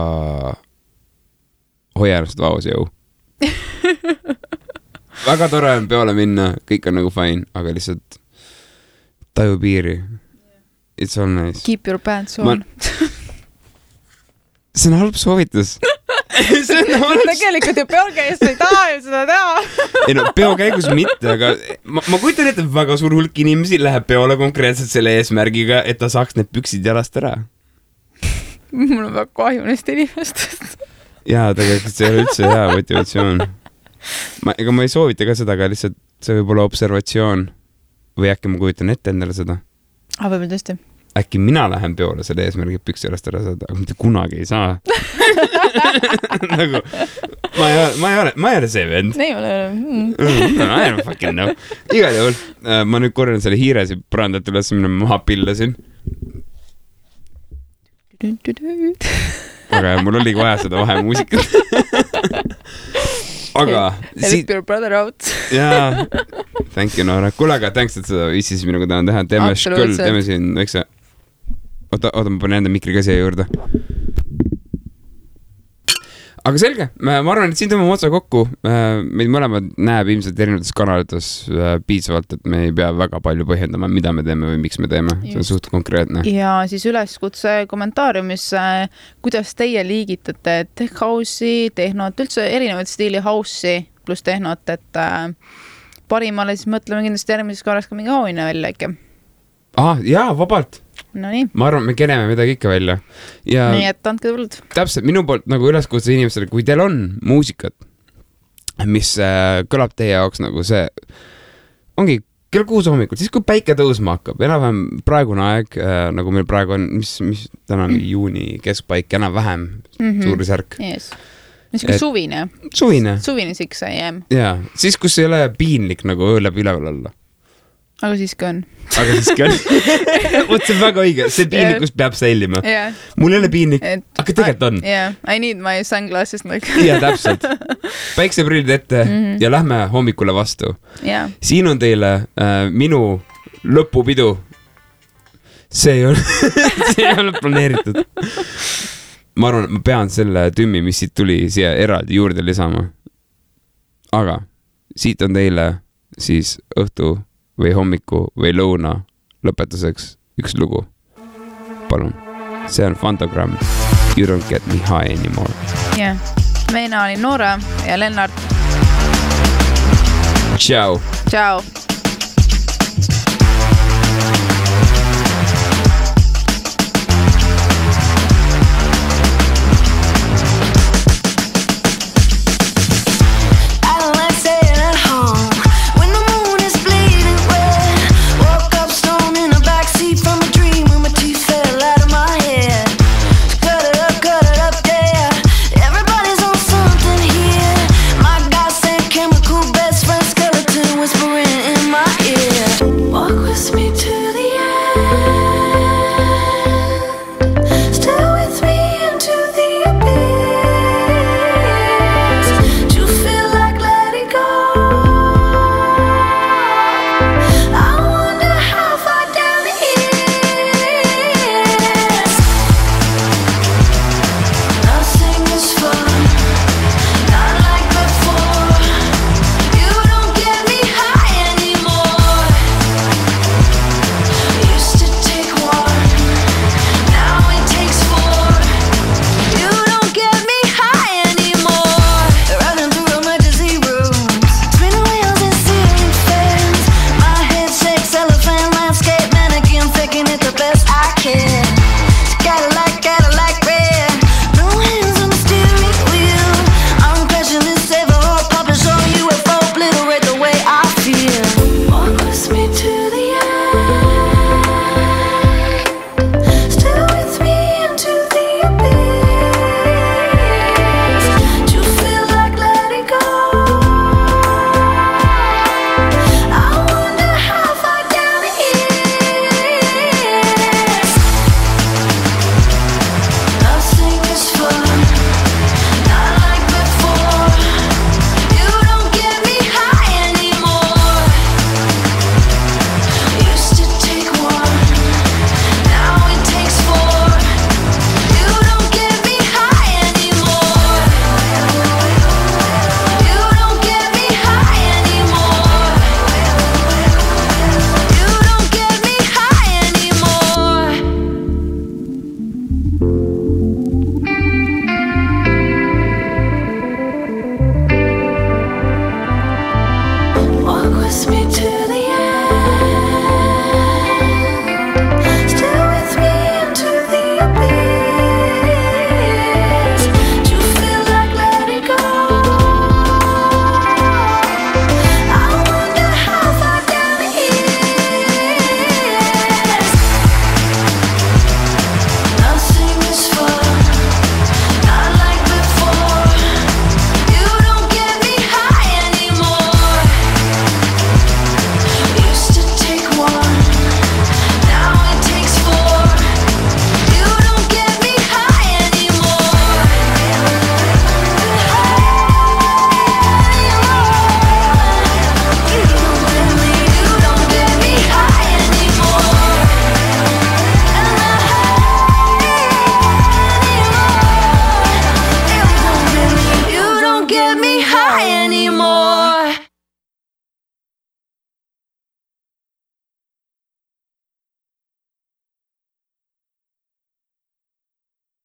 hoia ennast vaos, jõu. väga tore on peole minna, kõik on nagu fine, aga lihtsalt taju piiri. It's all nice. Keep your pants Ma- on. see on halb soovitus. see on halb. tegelikult ju peol käes ei taha ju seda teha. ei no peo käigus mitte, aga ma, ma kujutan ette, et väga suur hulk inimesi läheb peole konkreetselt selle eesmärgiga, et ta saaks need püksid jalast ära. mul on väga kahju neist inimestest. jaa, tegelikult see ei ole üldse hea motivatsioon. ma, ega ma ei soovita ka seda, aga lihtsalt see võib olla observatsioon. või äkki ma kujutan ette endale seda. Ah, võib-olla tõesti. Äkki mina lähen peole selle eesmärgi, et püksi jalast ära saada, aga mitte kunagi ei saa. nagu ma ei ole, ma ei ole, ma ei ole see vend. ei ole mm.. I don't fucking know. igal juhul äh, ma nüüd korjan selle hiire siit põrandalt üles, mille ma maha pillasin. aga mul oligi vaja seda vahemuusikat. aga Help siit, your brother out. jaa, thank you Noora. kuule, aga thanks, et sa viitsisid minuga täna teha, teeme teeme siin väikse. oota, oota, ma panen enda mikri ka siia juurde. aga selge, ma arvan, et siin tõmbame otsa kokku. meid mõlemad näeb ilmselt erinevates kanalites äh, piisavalt, et me ei pea väga palju põhjendama, mida me teeme või miks me teeme, see on suht konkreetne. ja siis üleskutse kommentaariumisse, kuidas teie liigitate tech house'i, tehnot, üldse erinevaid stiili house'i pluss tehnot, et äh, parimale siis mõtleme kindlasti järgmiseks korraks ka mingi auhinna välja äkki. ah, jaa, vabalt. Nonii, ma arvan, me keneme midagi ikka välja. ja nii et andke tuld. täpselt minu poolt nagu üleskutse inimestele, kui teil on muusikat, mis äh, kõlab teie jaoks nagu see, ongi kell kuus hommikul, siis kui päike tõusma hakkab, enam-vähem praegune aeg äh,, nagu meil praegu on, mis, mis täna on juuni keskpaik, enam-vähem mm -hmm. suurusjärk, Yes. niisugune suvine, suvine suvine six am, ja siis, kus ei ole piinlik nagu öö läbi üleval olla, aga siiski on. aga siiski on. vot see on väga õige, see piinlikkus peab säilima. jah, mul ei ole piinlik, et. aga tegelikult on. jah, I need my sunglasses like. ja täpselt, päikseprillid ette mm -hmm. ja lähme hommikule vastu jaa, siin on teile äh, minu lõpupidu. see ei ole, see ei ole planeeritud. ma arvan, et ma pean selle tümmi, mis siit tuli, siia eraldi juurde lisama. aga siit on teile siis õhtu või hommiku või lõuna lõpetuseks üks lugu. palun, see on Fantogramm. You don't get me high anymore. jah. mina olin Noora ja Lennart, tšau. tšau